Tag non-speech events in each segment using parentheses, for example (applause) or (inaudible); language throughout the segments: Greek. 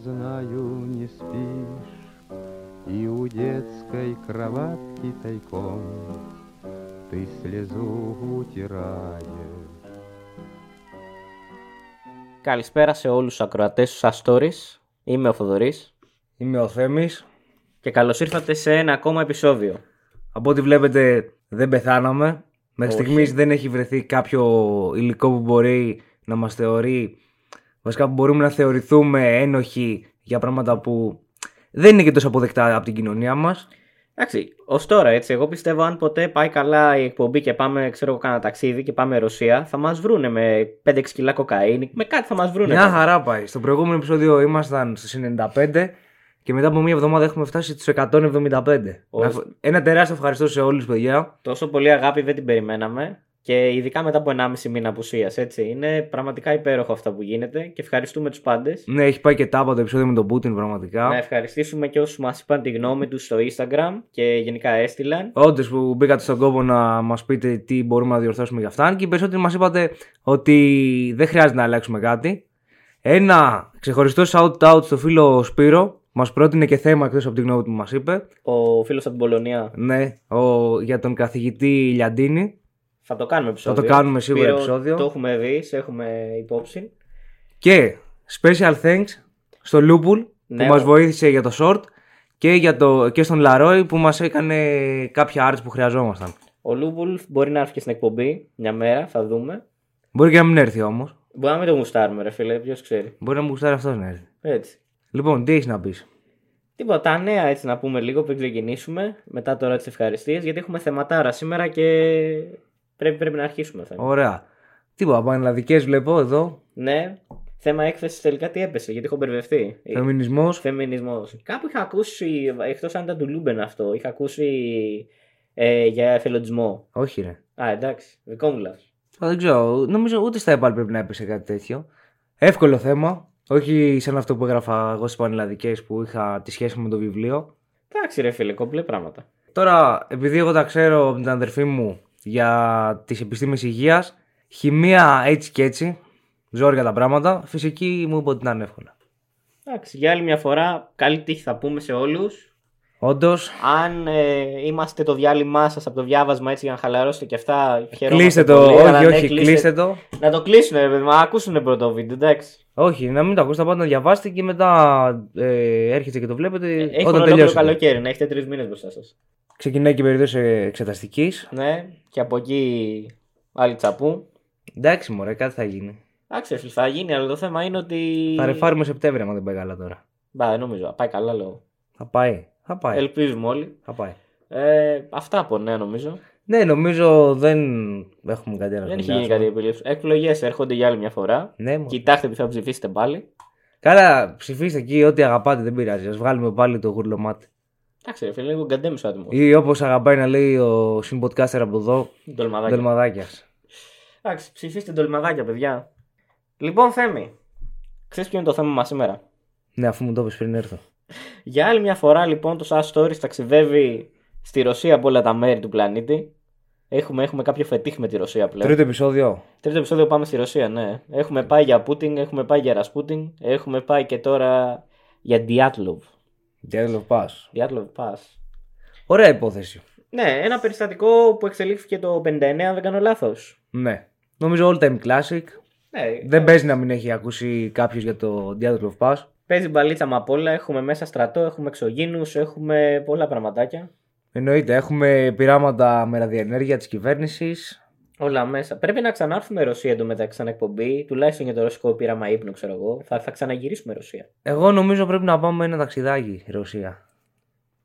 знаю, не спишь И у детской кроватки тайком Ты слезу утираешь Καλησπέρα σε όλους τους ακροατές του Σας Stories. Είμαι ο Θοδωρής Είμαι ο Θέμης. και καλώς ήρθατε σε ένα ακόμα επεισόδιο. Από ό,τι βλέπετε δεν πεθάναμε. Μέχρι Όχι. στιγμής δεν έχει βρεθεί κάποιο υλικό που μπορεί να μας θεωρεί... Βασικά που μπορούμε να θεωρηθούμε ένοχοι για πράγματα που δεν είναι και τόσο αποδεκτά από την κοινωνία μας. Εντάξει, ως τώρα έτσι, εγώ πιστεύω αν ποτέ πάει καλά η εκπομπή και πάμε, ξέρω εγώ, κάνα ταξίδι και πάμε Ρωσία, θα μας βρούνε με 5-6 κιλά κοκαίνη, με κάτι θα μας βρούνε. Μια χαρά πάει. Στο προηγούμενο επεισόδιο ήμασταν στους 95 και μετά από μία εβδομάδα έχουμε φτάσει στους 175. Όχι. Να- Ένα τεράστιο ευχαριστώ σε όλους παιδιά. Τόσο πολύ αγάπη δεν την περιμέναμε και ειδικά μετά από 1,5 μήνα απουσίας, έτσι. Είναι πραγματικά υπέροχο αυτά που γίνεται και ευχαριστούμε τους πάντες. Ναι, έχει πάει και τάπα το επεισόδιο με τον Πούτιν πραγματικά. Να ευχαριστήσουμε και όσους μας είπαν τη γνώμη τους στο Instagram και γενικά έστειλαν. Όντως που μπήκατε στον κόπο να μας πείτε τι μπορούμε να διορθώσουμε για αυτά. Και οι περισσότεροι μας είπατε ότι δεν χρειάζεται να αλλάξουμε κάτι. Ένα ξεχωριστό shout-out στο φίλο Σπύρο. Μας πρότεινε και θέμα εκτός από τη γνώμη που μας είπε. Ο φίλος από την Πολωνία Ναι, ο, για τον καθηγητή Λιαντίνη. Θα το κάνουμε επεισόδιο. το κάνουμε σίγουρα Σπύρο, επεισόδιο. Το έχουμε δει, σε έχουμε υπόψη. Και special thanks στο Λούπουλ Ναι, που μας ο- βοήθησε για το short και, για το, και στον Λαρόι που μας έκανε κάποια arts που χρειαζόμασταν. Ο Λούμπουλφ μπορεί να έρθει και στην εκπομπή μια μέρα, θα δούμε. Μπορεί και να μην έρθει όμως. Μπορεί να μην το γουστάρουμε, ρε φίλε, ποιος ξέρει. Μπορεί να μου γουστάρει αυτός να έρθει. Έτσι. Λοιπόν, τι έχεις να πεις; Τίποτα, τα νέα έτσι να πούμε λίγο πριν ξεκινήσουμε. Μετά τώρα τις ευχαριστίες, γιατί έχουμε θεματάρα σήμερα και πρέπει, πρέπει να αρχίσουμε. Θέμα. Ωραία. Τίποτα, πανελλαδικές βλέπω εδώ. Ναι, θέμα έκθεσης τελικά τι έπεσε, γιατί έχω μπερδευτεί. Φεμινισμός. Φεμινισμός. Κάπου είχα ακούσει, εκτός αν ήταν του Λούμπεν αυτό, είχα ακούσει ε, για εθελοντισμό. Όχι, ρε. Α, εντάξει, δικό μου λάθος. Α, Δεν ξέρω. Νομίζω ούτε στα ΕΠΑΛ πρέπει να έπεσε κάτι τέτοιο. Εύκολο θέμα. Όχι σαν αυτό που έγραφα εγώ στις πανελλαδικές που είχα τη σχέση μου με το βιβλίο. Εντάξει, ρε φίλε, κομπλέ πράγματα. Τώρα, επειδή εγώ τα ξέρω από την αδερφή μου για τις επιστήμες υγείας, χημεία έτσι και έτσι, ζόρια τα πράγματα, φυσική μου είπε ότι ήταν εύκολα. Εντάξει, για άλλη μια φορά, καλή τύχη θα πούμε σε όλους. Όντως, Αν ε, είμαστε το διάλειμμά σας από το διάβασμα έτσι για να χαλαρώσετε και αυτά, χαιρόμαστε κλείστε το. πολύ, αλλά όχι, ναι, όχι, κλείστε το. Να το κλείσουν, ρε παιδί, μα ακούσουν πρώτο το βίντεο, εντάξει. Όχι, να μην το ακούσετε, πάτε να διαβάσετε και μετά ε, έρχεται και το βλέπετε Έχει όταν ολόκληρο τελειώσετε. καλοκαίρι, να έχετε τρεις μήνες μπροστά σας. Ξεκινάει και η περίοδος εξεταστικής. Ναι, και από εκεί άλλη τσαπού. Εντάξει, μωρέ, κάτι θα γίνει. Εντάξει, ρε φίλε, θα γίνει, αλλά το θέμα είναι ότι. Θα ρεφάρουμε Σεπτέμβρη, άμα δεν πάει καλά τώρα. Μπα, δεν νομίζω. Πάει καλά, λέω. Θα πάει. Θα πάει. Ελπίζουμε όλοι. Θα πάει. Ε, αυτά από νέα νομίζω. Ναι, νομίζω δεν έχουμε κάτι άλλο. Δεν να έχει γίνει σχολιάσουμε. κάτι επιλήψη. Εκλογές έρχονται για άλλη μια φορά. Ναι, μωρέ. Κοιτάξτε τι θα ψηφίσετε πάλι. Καλά, ψηφίστε εκεί ό,τι αγαπάτε, δεν πειράζει. Α βγάλουμε πάλι το γουρλωμάτι. Εντάξει, ρε φίλε, λίγο γκαντέμισο άτομο. Ή όπως αγαπάει να λέει ο συμποτκάστερ από εδώ, Ντολμαδάκια. Δελμαδάκια. Εντάξει, ψηφίστε ντολμαδάκια, παιδιά. Λοιπόν, Θέμη, ξέρεις ποιο είναι το θέμα μας σήμερα; Ναι, αφού μου το είπες πριν έρθω. Για άλλη μια φορά, λοιπόν, το SAS Stories ταξιδεύει στη Ρωσία από όλα τα μέρη του πλανήτη. Έχουμε, έχουμε κάποιο φετίχ με τη Ρωσία πλέον. Τρίτο επεισόδιο. Τρίτο επεισόδιο πάμε στη Ρωσία, ναι. Έχουμε πάει για Πούτιν, έχουμε πάει για Ρασπούτιν, έχουμε πάει και τώρα για Διάτλοβ. Dialog Pass. Διάτλοβ Pass. Ωραία υπόθεση. Ναι, ένα περιστατικό που εξελίχθηκε το 59, αν δεν κάνω λάθος. Ναι. Νομίζω all time classic. Ναι, Δεν παίζει να μην έχει ακούσει κάποιος για το Dialog Pass. Παίζει μπαλίτσα με απ' όλα. Έχουμε μέσα στρατό, έχουμε εξωγήνους, έχουμε πολλά πραγματάκια. Εννοείται, έχουμε πειράματα με ραδιενέργεια της κυβέρνησης. Όλα μέσα. Πρέπει να ξανάρθουμε Ρωσία εντωμεταξύ σαν εκπομπή, τουλάχιστον για το ρωσικό πείραμα ύπνου, ξέρω εγώ. Θα, θα ξαναγυρίσουμε Ρωσία. Εγώ νομίζω πρέπει να πάμε ένα ταξιδάκι Ρωσία.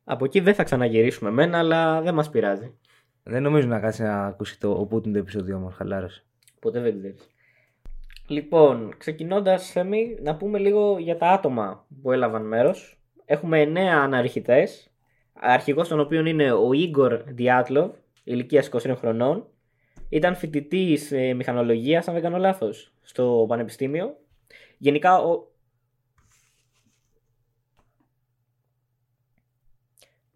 Από εκεί δεν θα ξαναγυρίσουμε μένα, αλλά δεν μας πειράζει. Δεν νομίζω να κάτσει να ακούσει το ο Πούτιν το επεισόδιο μας, χαλάρωσε. Ποτέ δεν ξέρεις. Λοιπόν, ξεκινώντας, Θέμη, να πούμε λίγο για τα άτομα που έλαβαν μέρος. Έχουμε 9 αναρριχητέ. Αρχηγός των οποίων είναι ο Ίγκορ Διάτλοβ, ηλικίας 20 χρονών. Ήταν φοιτητή ε, μηχανολογίας, αν δεν κάνω λάθος, στο πανεπιστήμιο. Γενικά, ο...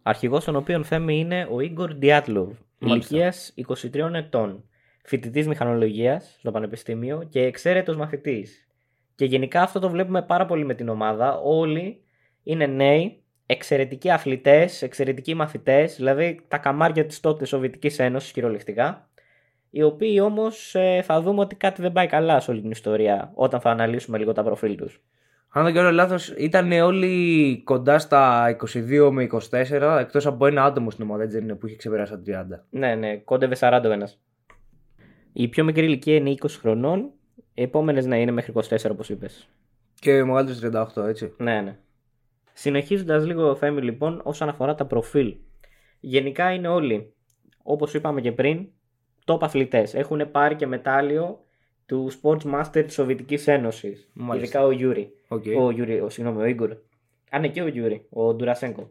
Αρχηγός των οποίων Θέμη είναι ο Ίγκορ Διάτλοβ, Μάλιστα. ηλικίας 23 ετών. Φοιτητής μηχανολογίας στο πανεπιστήμιο και εξαίρετος μαθητής. Και γενικά αυτό το βλέπουμε πάρα πολύ με την ομάδα. Όλοι είναι νέοι, εξαιρετικοί αθλητές, εξαιρετικοί μαθητές, δηλαδή τα καμάρια της τότε Σοβιετικής Ένωσης κυριολεκτικά. Οι οποίοι όμως θα δούμε ότι κάτι δεν πάει καλά σε όλη την ιστορία όταν θα αναλύσουμε λίγο τα προφίλ τους. Αν δεν κάνω λάθος, ήταν όλοι κοντά στα 22 με 24, εκτός από ένα άτομο στην ομάδα, έτσι δεν είναι, που είχε ξεπεράσει τα 30. Ναι, ναι, κόντευε 40 ο ένας. Η πιο μικρή ηλικία είναι 20 χρονών, οι επόμενες να είναι μέχρι 24 όπως είπες. Και ο μεγαλύτερος 38, έτσι. Ναι, ναι. Συνεχίζοντας λίγο, Θέμη, λοιπόν, όσον αφορά τα προφίλ. Γενικά είναι όλοι, όπως είπαμε και πριν, top αθλητές. Έχουν πάρει και μετάλλιο του Sports Master της Σοβιετικής Ένωσης. Ειδικά ο Γιούρι. Okay. Ο Γιούρι, ο, συγγνώμη, ο Ίγκορ. Α, ναι, και ο Γιούρι, ο Ντοροσένκο.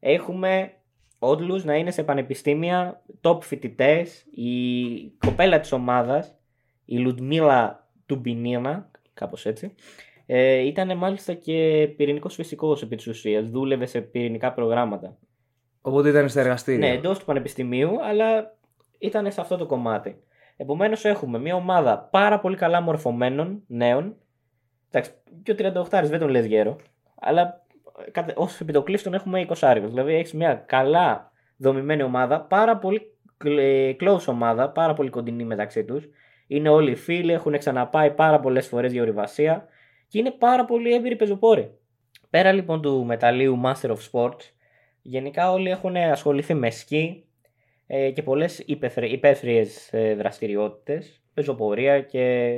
Έχουμε όντως να είναι σε πανεπιστήμια, top φοιτητές. Η κοπέλα της ομάδας, η Λουντμίλα Ντουμπινίνα, κάπως έτσι, ε, ήταν μάλιστα και πυρηνικός φυσικός επί της ουσίας. Δούλευε σε πυρηνικά προγράμματα. Οπότε ήταν στα εργαστήρια. Ναι, εντός του πανεπιστημίου, αλλά ήταν σε αυτό το κομμάτι. Επομένως, έχουμε μια ομάδα πάρα πολύ καλά μορφωμένων νέων. Εντάξει, και ο 38 δεν τον λες γέρο, αλλά ως επιτοκλήστον έχουμε 20 Δηλαδή, έχεις μια καλά δομημένη ομάδα, πάρα πολύ close ομάδα, πάρα πολύ κοντινή μεταξύ τους. Είναι όλοι φίλοι, έχουν ξαναπάει πάρα πολλές φορές για ορειβασία και είναι πάρα πολύ έμπειροι πεζοπόροι. Πέρα λοιπόν του μεταλλίου Master of Sports, γενικά όλοι έχουν ασχοληθεί με σκι ε, και πολλές υπαίθριες ε, δραστηριότητες, πεζοπορία και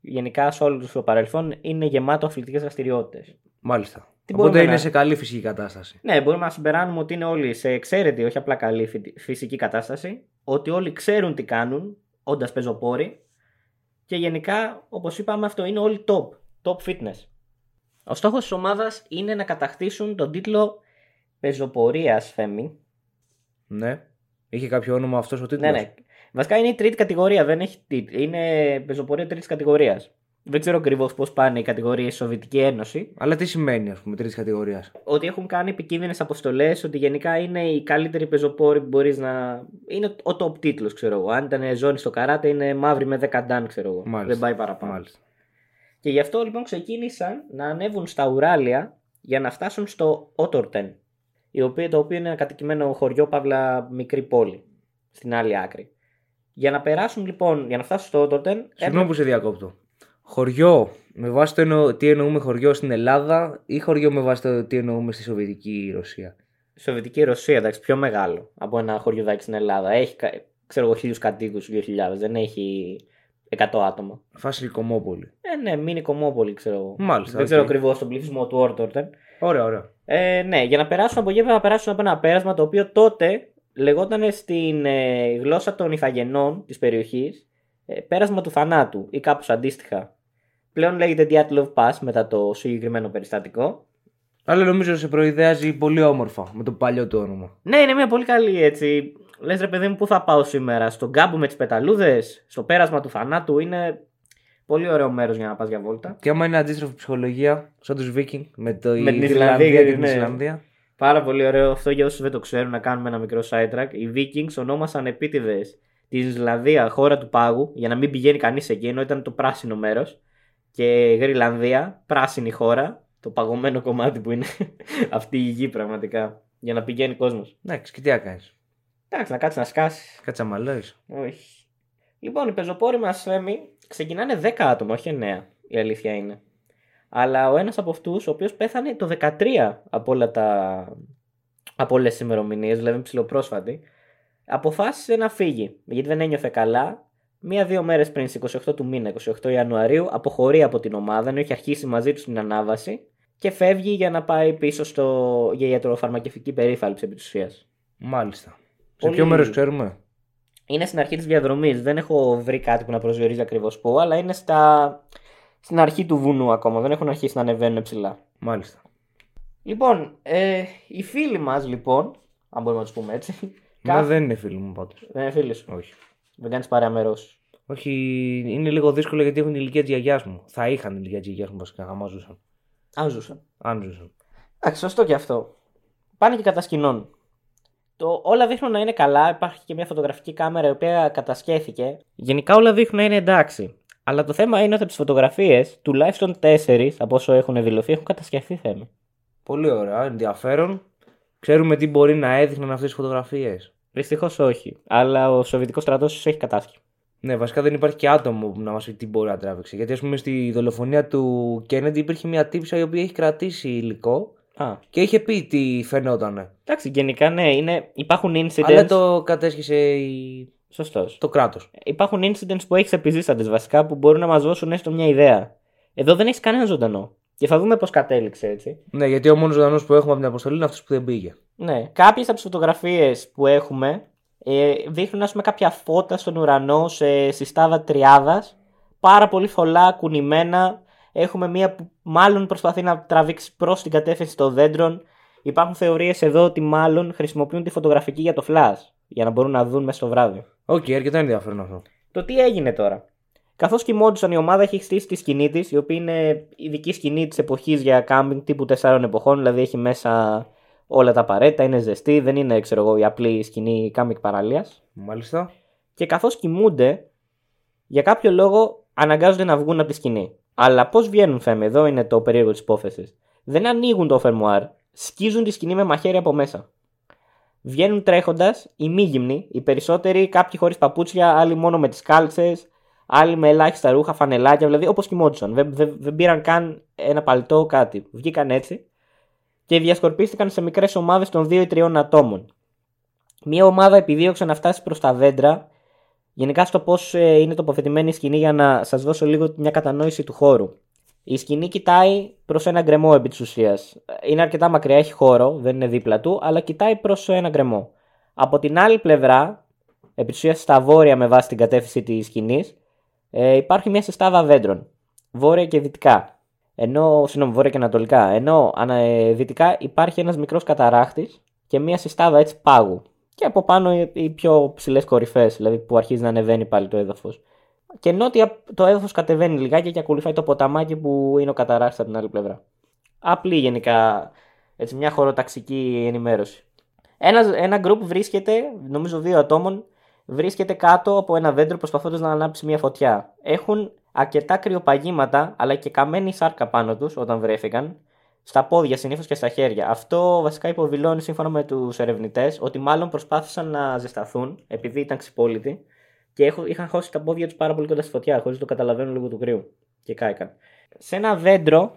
γενικά σε όλο το παρελθόν είναι γεμάτο αθλητικές δραστηριότητες. Μάλιστα. Τι Οπότε είναι να... σε καλή φυσική κατάσταση. Ναι, μπορούμε να συμπεράνουμε ότι είναι όλοι σε εξαίρετη, όχι απλά καλή φυσική κατάσταση, ότι όλοι ξέρουν τι κάνουν, όντας πεζοπόροι και γενικά, όπως είπαμε, αυτό είναι όλοι top top fitness. Ο στόχος της ομάδας είναι να κατακτήσουν τον τίτλο πεζοπορίας Θέμη. Ναι. Είχε κάποιο όνομα αυτός ο τίτλος. Ναι, ναι. Βασικά είναι η τρίτη κατηγορία, δεν έχει τίτλο. Είναι πεζοπορία τρίτης κατηγορίας. Δεν ξέρω ακριβώς πώς πάνε οι κατηγορίες στη Σοβιετική Ένωση. Αλλά τι σημαίνει, ας πούμε, τρίτης κατηγορίας; Ότι έχουν κάνει επικίνδυνες αποστολές, ότι γενικά είναι οι καλύτεροι πεζοπόροι που μπορείς να. Είναι ο top τίτλος, ξέρω εγώ. Αν ήταν ζώνη στο καράτε, είναι μαύρη με 10 ντάν, ξέρω εγώ. Μάλιστα. Δεν πάει παραπάνω. Μάλιστα. Και γι' αυτό λοιπόν ξεκίνησαν να ανέβουν στα Ουράλια για να φτάσουν στο Ότορτεν, το οποίο είναι ένα κατοικημένο χωριό, παύλα μικρή πόλη, στην άλλη άκρη. Για να περάσουν λοιπόν, για να φτάσουν στο Ότορτεν. Συγγνώμη που σε διακόπτω. Χωριό, με βάση το εννο... τι εννοούμε χωριό στην Ελλάδα ή χωριό με βάση το τι εννοούμε στη Σοβιετική Ρωσία; Σοβιετική Ρωσία, εντάξει, πιο μεγάλο από ένα χωριοδάκι στην Ελλάδα. Έχει, ξέρω εγώ, χίλιους κατοίκους, 2.000. Δεν έχει 100 άτομα. Φάση Κομόπολη. Ε, ναι, μήνυ Κομόπολη, ξέρω εγώ. Μάλιστα. Δεν ξέρω ακριβώς τον πληθυσμό του Όρτορτεν. Ωραία, ωραία. Ε, ναι, για να περάσουν από εκεί να περάσουν από ένα πέρασμα το οποίο τότε λεγόταν στην ε, γλώσσα των ηθαγενών της περιοχής ε, πέρασμα του θανάτου ή κάπως αντίστοιχα. Πλέον λέγεται Diatlov Pass μετά το συγκεκριμένο περιστατικό. Αλλά νομίζω σε προειδεάζει πολύ όμορφα με το παλιό του όνομα. Ναι, είναι μια πολύ καλή έτσι Λες ρε παιδί μου, πού θα πάω σήμερα, στον κάμπο με τις πεταλούδες, στο πέρασμα του θανάτου. Είναι πολύ ωραίο μέρος για να πας για βόλτα. Και άμα είναι αντίστροφη ψυχολογία, σαν τους Βίκινγκ με, το με την Ισλανδία. την ναι. Ισλανδία. Πάρα πολύ ωραίο αυτό για όσους δεν το ξέρουν να κάνουμε ένα μικρό sidetrack. Οι Vikings ονόμασαν επίτηδες την Ισλανδία χώρα του πάγου για να μην πηγαίνει κανείς εκεί, ενώ ήταν το πράσινο μέρος. Και Γρυλανδία, πράσινη χώρα, το παγωμένο κομμάτι που είναι (laughs) αυτή η γη πραγματικά. Για να πηγαίνει κόσμος. Εντάξει, και τι να Εντάξει, να κάτσεις να σκάσεις. Κάτσε να Όχι. Λοιπόν, οι πεζοπόροι μας, Θέμη, ξεκινάνε 10 άτομα, όχι 9. Η αλήθεια είναι. Αλλά ο ένας από αυτούς, ο οποίος πέθανε το 13 από, όλα τα... από όλες τις ημερομηνίες, δηλαδή ψηλοπρόσφατη, αποφάσισε να φύγει. Γιατί δεν ένιωθε καλά. Μία-δύο μέρες πριν, στις 28 του μήνα, 28 Ιανουαρίου, αποχωρεί από την ομάδα, ενώ έχει αρχίσει μαζί του την ανάβαση και φεύγει για να πάει πίσω στο... για ιατροφαρμακευτική περίθαλψη επί Μάλιστα. Σε ποιο μέρος ξέρουμε; Είναι στην αρχή της διαδρομής. Δεν έχω βρει κάτι που να προσδιορίζει ακριβώς πού, αλλά είναι στα... στην αρχή του βουνού ακόμα. Δεν έχουν αρχίσει να ανεβαίνουν ψηλά. Μάλιστα. Λοιπόν, ε, οι φίλοι μας, λοιπόν, αν μπορούμε να τους πούμε έτσι. Μα δεν είναι φίλοι μου πάντως. Δεν είναι φίλοι σου. Όχι. Δεν κάνεις παρέα Όχι, είναι λίγο δύσκολο γιατί έχουν την ηλικία της γιαγιάς μου. Θα είχαν την ηλικία της γιαγιάς μου βασικά, άμα ζούσαν. Αν ζούσαν. Αν ζούσαν. Εντάξει, σωστό και αυτό. Πάνε και κατασκηνών. Το, όλα δείχνουν να είναι καλά. Υπάρχει και μια φωτογραφική κάμερα η οποία κατασκέθηκε. Γενικά όλα δείχνουν να είναι εντάξει. Αλλά το θέμα είναι ότι από τις φωτογραφίες, τουλάχιστον τέσσερις από όσο έχουν δηλωθεί, έχουν κατασκευθεί θέμη. Πολύ ωραία, ενδιαφέρον. Ξέρουμε τι μπορεί να έδειχναν αυτές τι φωτογραφίες. Δυστυχώς όχι. Αλλά ο Σοβιετικός στρατός έχει κατάσχει. Ναι, βασικά δεν υπάρχει και άτομο που να μας πει τι μπορεί να τράβηξε. Γιατί, ας πούμε, στη δολοφονία του Κέννεντι υπήρχε μια τύψα η οποία έχει κρατήσει υλικό Α. και είχε πει τι φαινόταν. Εντάξει, γενικά ναι, είναι, υπάρχουν incidents. Αλλά το κατέσχισε η... Σωστός. το κράτος. Υπάρχουν incidents που έχεις επιζήσαντες βασικά που μπορούν να μας δώσουν έστω μια ιδέα. Εδώ δεν έχεις κανένα ζωντανό. Και θα δούμε πώς κατέληξε έτσι. Ναι, γιατί ο μόνος ζωντανός που έχουμε από την αποστολή είναι αυτός που δεν πήγε. Ναι, κάποιες από τις φωτογραφίες που έχουμε ε, δείχνουν ας πούμε, κάποια φώτα στον ουρανό σε συστάδα τριάδας. Πάρα πολύ θολά, κουνημένα. Έχουμε μία που μάλλον προσπαθεί να τραβήξει προς την κατεύθυνση των δέντρων. Υπάρχουν θεωρίες εδώ ότι μάλλον χρησιμοποιούν τη φωτογραφική για το flash. Για να μπορούν να δουν μέσα στο βράδυ. Οκ, αρκετά ενδιαφέρον αυτό. Το τι έγινε τώρα; Καθώς κοιμόντουσαν, η ομάδα έχει στήσει τη σκηνή της, η οποία είναι ειδική σκηνή της εποχής για κάμπινγκ τύπου 4 εποχών, δηλαδή έχει μέσα όλα τα απαραίτητα, είναι ζεστή, δεν είναι ξέρω εγώ, η απλή σκηνή κάμπινγκ παραλίας. Μάλιστα. Και καθώς κοιμούνται, για κάποιο λόγο αναγκάζονται να βγουν από τη σκηνή. Αλλά πώς βγαίνουν, Φέμε, εδώ είναι το περίεργο της υπόθεσης. Δεν ανοίγουν το φερμουάρ, σκίζουν τη σκηνή με μαχαίρι από μέσα. Βγαίνουν τρέχοντας, ημίγυμνοι, οι περισσότεροι κάποιοι χωρίς παπούτσια, άλλοι μόνο με τις κάλτσες, άλλοι με ελάχιστα ρούχα, φανελάκια, δηλαδή όπως κοιμόντουσαν. Δεν, δεν, δεν πήραν καν ένα παλτό, κάτι. Βγήκαν έτσι και διασκορπίστηκαν σε μικρές ομάδες των 2 ή 3 ατόμων. Μία ομάδα επιδίωξε να φτάσει προς τα δέντρα. Γενικά στο πώς είναι τοποθετημένη η σκηνή για να σας δώσω λίγο μια κατανόηση του χώρου. Η σκηνή κοιτάει προς ένα γκρεμό επί της ουσίας. Είναι αρκετά μακριά, έχει χώρο, δεν είναι δίπλα του, αλλά κοιτάει προς ένα γκρεμό. Από την άλλη πλευρά, επί της ουσίας στα βόρεια με βάση την κατεύθυνση της σκηνής, ε, υπάρχει μια συστάδα δέντρων. Βόρεια και δυτικά. Ενώ, συγγνώμη, βόρεια και ανατολικά. Ενώ ανα, ε, δυτικά υπάρχει ένας μικρός καταράχτης και μια συστάδα έτσι πάγου. Και από πάνω οι, οι πιο ψηλές κορυφές, δηλαδή που αρχίζει να ανεβαίνει πάλι το έδαφος. Και νότια το έδαφος κατεβαίνει λιγάκι και ακολουθάει το ποταμάκι που είναι ο καταράχτη από την άλλη πλευρά. Απλή γενικά έτσι, μια χωροταξική ενημέρωση. Ένας, ένα γκρουπ βρίσκεται, νομίζω δύο ατόμων, βρίσκεται κάτω από ένα δέντρο προσπαθώντας να ανάψει μια φωτιά. Έχουν αρκετά κρυοπαγήματα αλλά και καμένη σάρκα πάνω τους όταν βρέθηκαν. Στα πόδια συνήθως και στα χέρια. Αυτό βασικά υποδηλώνει σύμφωνα με τους ερευνητές ότι μάλλον προσπάθησαν να ζεσταθούν επειδή ήταν ξυπόλοιτοι και έχω- είχαν χώσει τα πόδια τους πάρα πολύ κοντά στη φωτιά χωρίς το καταλαβαίνουν λόγω του κρύου. Και κάηκαν. Σε ένα δέντρο,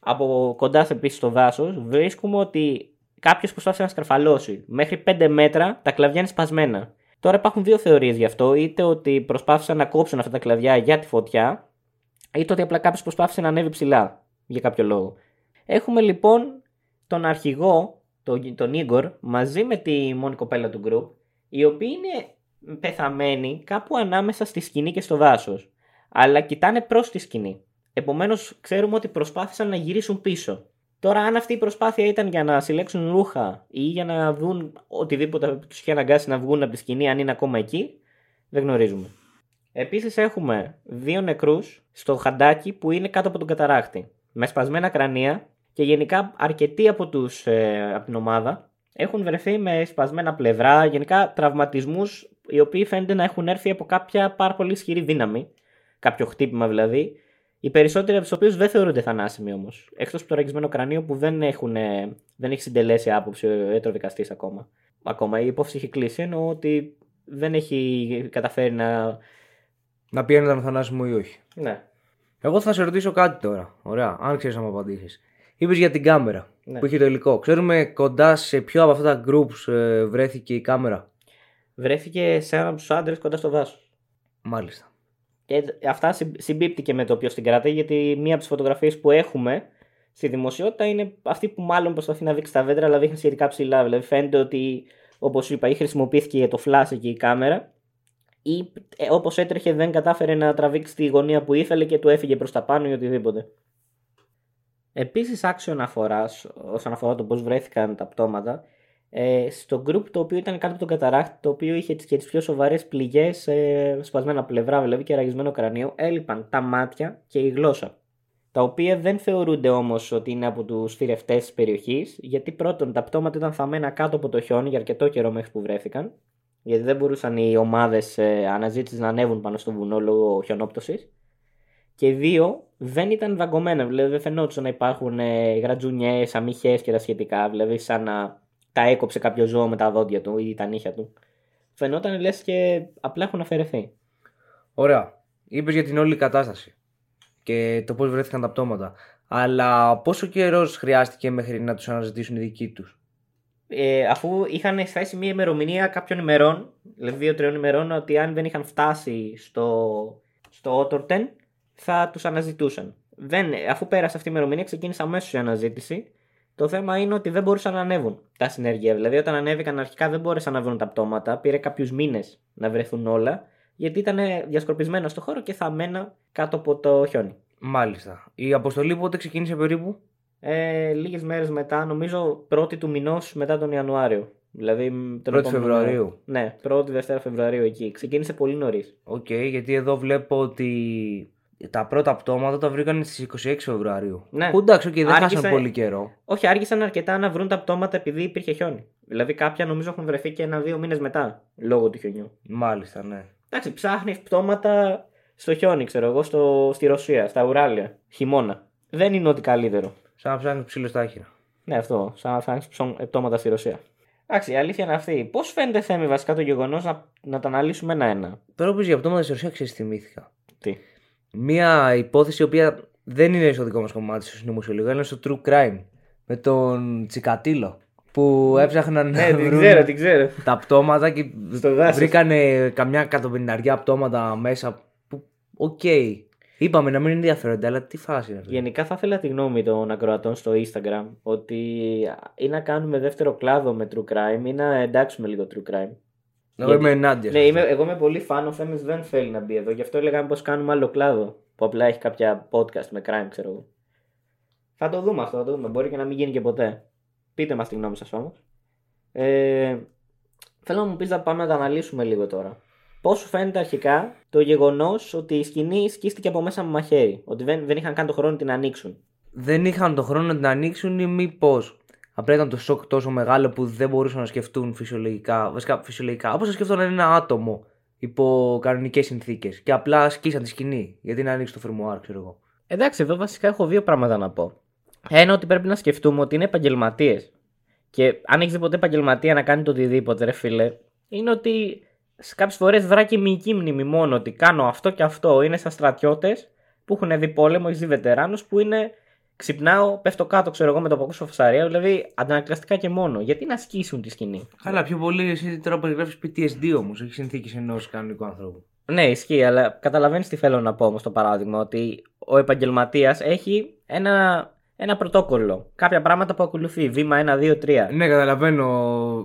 από κοντά επίσης στο δάσος, βρίσκουμε ότι κάποιος προσπάθησε να σκαρφαλώσει. Μέχρι 5 μέτρα τα κλαδιά είναι σπασμένα. Τώρα υπάρχουν δύο θεωρίες γι' αυτό. Είτε ότι προσπάθησαν να κόψουν αυτά τα κλαδιά για τη φωτιά, είτε ότι απλά κάποιος προσπάθησε να ανέβει ψηλά για κάποιο λόγο. Έχουμε λοιπόν τον αρχηγό, τον, τον Ίγκορ, μαζί με τη μόνη κοπέλα του group, οι οποίοι είναι πεθαμένοι κάπου ανάμεσα στη σκηνή και στο δάσος. Αλλά κοιτάνε προς τη σκηνή. Επομένως, ξέρουμε ότι προσπάθησαν να γυρίσουν πίσω. Τώρα, αν αυτή η προσπάθεια ήταν για να συλλέξουν ρούχα ή για να δουν οτιδήποτε τους είχε αναγκάσει να βγουν από τη σκηνή, αν είναι ακόμα εκεί, δεν γνωρίζουμε. Επίσης, έχουμε δύο νεκρούς στο χαντάκι που είναι κάτω από τον καταράκτη. Με σπασμένα κρανία και γενικά αρκετοί από, τους, ε, από την ομάδα έχουν βρεθεί με σπασμένα πλευρά, γενικά τραυματισμούς οι οποίοι φαίνεται να έχουν έρθει από κάποια πάρα πολύ ισχυρή δύναμη, κάποιο χτύπημα δηλαδή, οι περισσότεροι από τους οποίους δεν θεωρούνται θανάσιμοι όμως. Εκτός από το ραγισμένο κρανίο που δεν, έχουν, ε, δεν έχει συντελέσει άποψη ο έτροδικαστή ακόμα. Ακόμα η υπόθεση έχει κλείσει, ενώ ότι δεν έχει καταφέρει να. Να πει αν ήταν θανάσιμο ή όχι. Ναι. Εγώ θα σε ρωτήσω κάτι τώρα. Ωραία, αν ξέρεις να μου απαντήσεις. Είπες για την κάμερα Ναι. που είχε το υλικό. Ξέρουμε κοντά σε ποιο από αυτά τα groups ε, βρέθηκε η κάμερα; Βρέθηκε σε έναν από τους άντρες κοντά στο δάσος. Μάλιστα. Και αυτά συμπ- συμπίπτει και με το ποιος την κρατάει, γιατί μία από τις φωτογραφίες που έχουμε στη δημοσιότητα είναι αυτή που μάλλον προσπαθεί να δείξει τα δέντρα, αλλά δείχνει σχετικά ψηλά. Δηλαδή φαίνεται ότι, όπως είπα, ή χρησιμοποιήθηκε για το flash εκεί η κάμερα, ή ε, όπως έτρεχε δεν κατάφερε να τραβήξει τη γωνία που ήθελε και του έφυγε προς τα πάνω ή οτιδήποτε. Επίσης, άξιο αναφορά όσον αφορά το πώς βρέθηκαν τα πτώματα, ε, στο group το οποίο ήταν κάτω από τον καταράκτη, το οποίο είχε τις, και τις πιο σοβαρές πληγές, ε, σπασμένα πλευρά δηλαδή και ραγισμένο κρανίο, έλειπαν τα μάτια και η γλώσσα. Τα οποία δεν θεωρούνται όμως ότι είναι από τους θηρευτές της περιοχής, γιατί πρώτον τα πτώματα ήταν θαμμένα κάτω από το χιόνι για αρκετό καιρό μέχρι που βρέθηκαν, γιατί δεν μπορούσαν οι ομάδες ε, αναζήτησης να ανέβουν πάνω στο βουνό λόγω χιονόπτωσης. Και δύο, δεν ήταν βαγκωμένα. Δηλαδή δεν φαινόταν να υπάρχουν ε, γρατζουνιές, αμυχέ και τα σχετικά. Δηλαδή σαν να τα έκοψε κάποιος ζώο με τα δόντια του ή τα νύχια του. Φαινόταν λες και απλά έχουν αφαιρεθεί. Ωραία. Είπες για την όλη κατάσταση και το πώς βρέθηκαν τα πτώματα. Αλλά πόσο καιρός χρειάστηκε μέχρι να τους αναζητήσουν οι δικοί τους; Ε, αφού είχαν θέσει μια ημερομηνία κάποιων ημερών, δηλαδή δύο-τριών ημερών, ότι αν δεν είχαν φτάσει στο, στο Ότορτεν, θα τους αναζητούσαν. Δεν, αφού πέρασε αυτή η ημερομηνία, ξεκίνησε αμέσως η αναζήτηση. Το θέμα είναι ότι δεν μπορούσαν να ανέβουν τα συνεργεία. Δηλαδή, όταν ανέβηκαν αρχικά, δεν μπόρεσαν να βρουν τα πτώματα. Πήρε κάποιους μήνες να βρεθούν όλα, γιατί ήταν διασκορπισμένα στο χώρο και θαμμένα κάτω από το χιόνι. Μάλιστα. Η αποστολή πότε ξεκίνησε περίπου; Ε, Λίγες μέρες μετά, νομίζω πρώτη του μηνός μετά τον Ιανουάριο. Δηλαδή τον 1η επόμενο- Φεβρουαρίου. Ναι, 1η Δευτέρα Φεβρουαρίου εκεί. Ξεκίνησε πολύ νωρίς. Οκ, γιατί εδώ βλέπω ότι τα πρώτα πτώματα τα βρήκαν στις 26 Φεβρουαρίου. Ναι. Που εντάξει, οκ, δεν Άργησε- χάσαν πολύ καιρό. Όχι, άργησαν αρκετά να βρουν τα πτώματα επειδή υπήρχε χιόνι. Δηλαδή κάποια νομίζω έχουν βρεθεί και ένα-δύο μήνες μετά λόγω του χιονιού. Μάλιστα, ναι. Εντάξει, ψάχνει πτώματα στο χιόνι, ξέρω εγώ, στο, στη Ρωσία, στα Ουράλια, χειμώνα. Δεν είναι ό,τι καλύτερο. Σαν να ψάχνεις ψήλο στα άχυρα. Ναι, αυτό. Σαν να ψάχνεις πτώματα στη Ρωσία. Εντάξει, η αλήθεια είναι αυτή. Πώς φαίνεται θέμη βασικά το γεγονός να, να τα αναλύσουμε ένα-ένα; Τώρα που είπες για πτώματα στη Ρωσία, ξέρεις, θυμήθηκα. Τι; Μία υπόθεση η οποία δεν είναι στο δικό μας κομμάτι, στο συνωμοσιολόγο, είναι στο True Crime. Με τον Τσικατήλο. Που έψαχναν να Ναι, την βρουν ξέρω, την ξέρω. τα πτώματα και Στο δάσος. βρήκανε καμιά εκατομμυριά πτώματα μέσα. Που, οκ. Είπαμε να μην είναι ενδιαφέροντα, αλλά τι φάση είναι. αυτή; Γενικά θα ήθελα τη γνώμη των ακροατών στο Instagram ότι ή να κάνουμε δεύτερο κλάδο με true crime ή να εντάξουμε λίγο true crime. Εγώ γιατί- είμαι ενάντια. σε Ναι, αυτό. είμαι, εγώ είμαι πολύ fan, ο Θέμης δεν θέλει να μπει εδώ. Γι' αυτό έλεγα πως κάνουμε άλλο κλάδο. Που απλά έχει κάποια podcast με crime, ξέρω εγώ. Θα το δούμε αυτό, θα το δούμε. Μπορεί και να μην γίνει και ποτέ. Πείτε μας τη γνώμη σας όμως. Ε, θέλω να μου πεις να πάμε να τα αναλύσουμε λίγο τώρα. Πώς σου φαίνεται αρχικά το γεγονός ότι η σκηνή σκίστηκε από μέσα με μαχαίρι. Ότι δεν, δεν είχαν καν το χρόνο να την ανοίξουν; Δεν είχαν τον χρόνο να την ανοίξουν ή μήπως; Απλά ήταν το σοκ τόσο μεγάλο που δεν μπορούσαν να σκεφτούν φυσιολογικά. Βασικά φυσιολογικά. Όπως να σκεφτούν ένα άτομο υπό κανονικές συνθήκες. Και απλά σκίσαν τη σκηνή. Γιατί να ανοίξει το φερμουάρ, ξέρω εγώ. Εντάξει, εδώ βασικά έχω δύο πράγματα να πω. Ένα ότι πρέπει να σκεφτούμε ότι είναι επαγγελματίες. Και αν έχεις δει ποτέ επαγγελματία να κάνει το οτιδήποτε, ρε φίλε, είναι ότι σε κάποιες φορές βράκι μυϊκή μνήμη μόνο ότι κάνω αυτό και αυτό. Είναι σαν στρατιώτες που έχουν δει πόλεμο, έχεις δει βετεράνους που είναι. Ξυπνάω, πέφτω κάτω, ξέρω εγώ, με το που ακούσω φασαρία. Δηλαδή, αντανακλαστικά και μόνο. Γιατί να σκίσουν τη σκηνή; Καλά, πιο πολύ εσύ τώρα περιγράφει PTSD όμως, όχι συνθήκες ενός κανονικού ανθρώπου. Ναι, ισχύει, αλλά καταλαβαίνεις τι θέλω να πω όμως το παράδειγμα. Ότι ο επαγγελματίας έχει ένα, ένα πρωτόκολλο. Κάποια πράγματα που ακολουθεί. Βήμα 1, 2, 3. Ναι, καταλαβαίνω.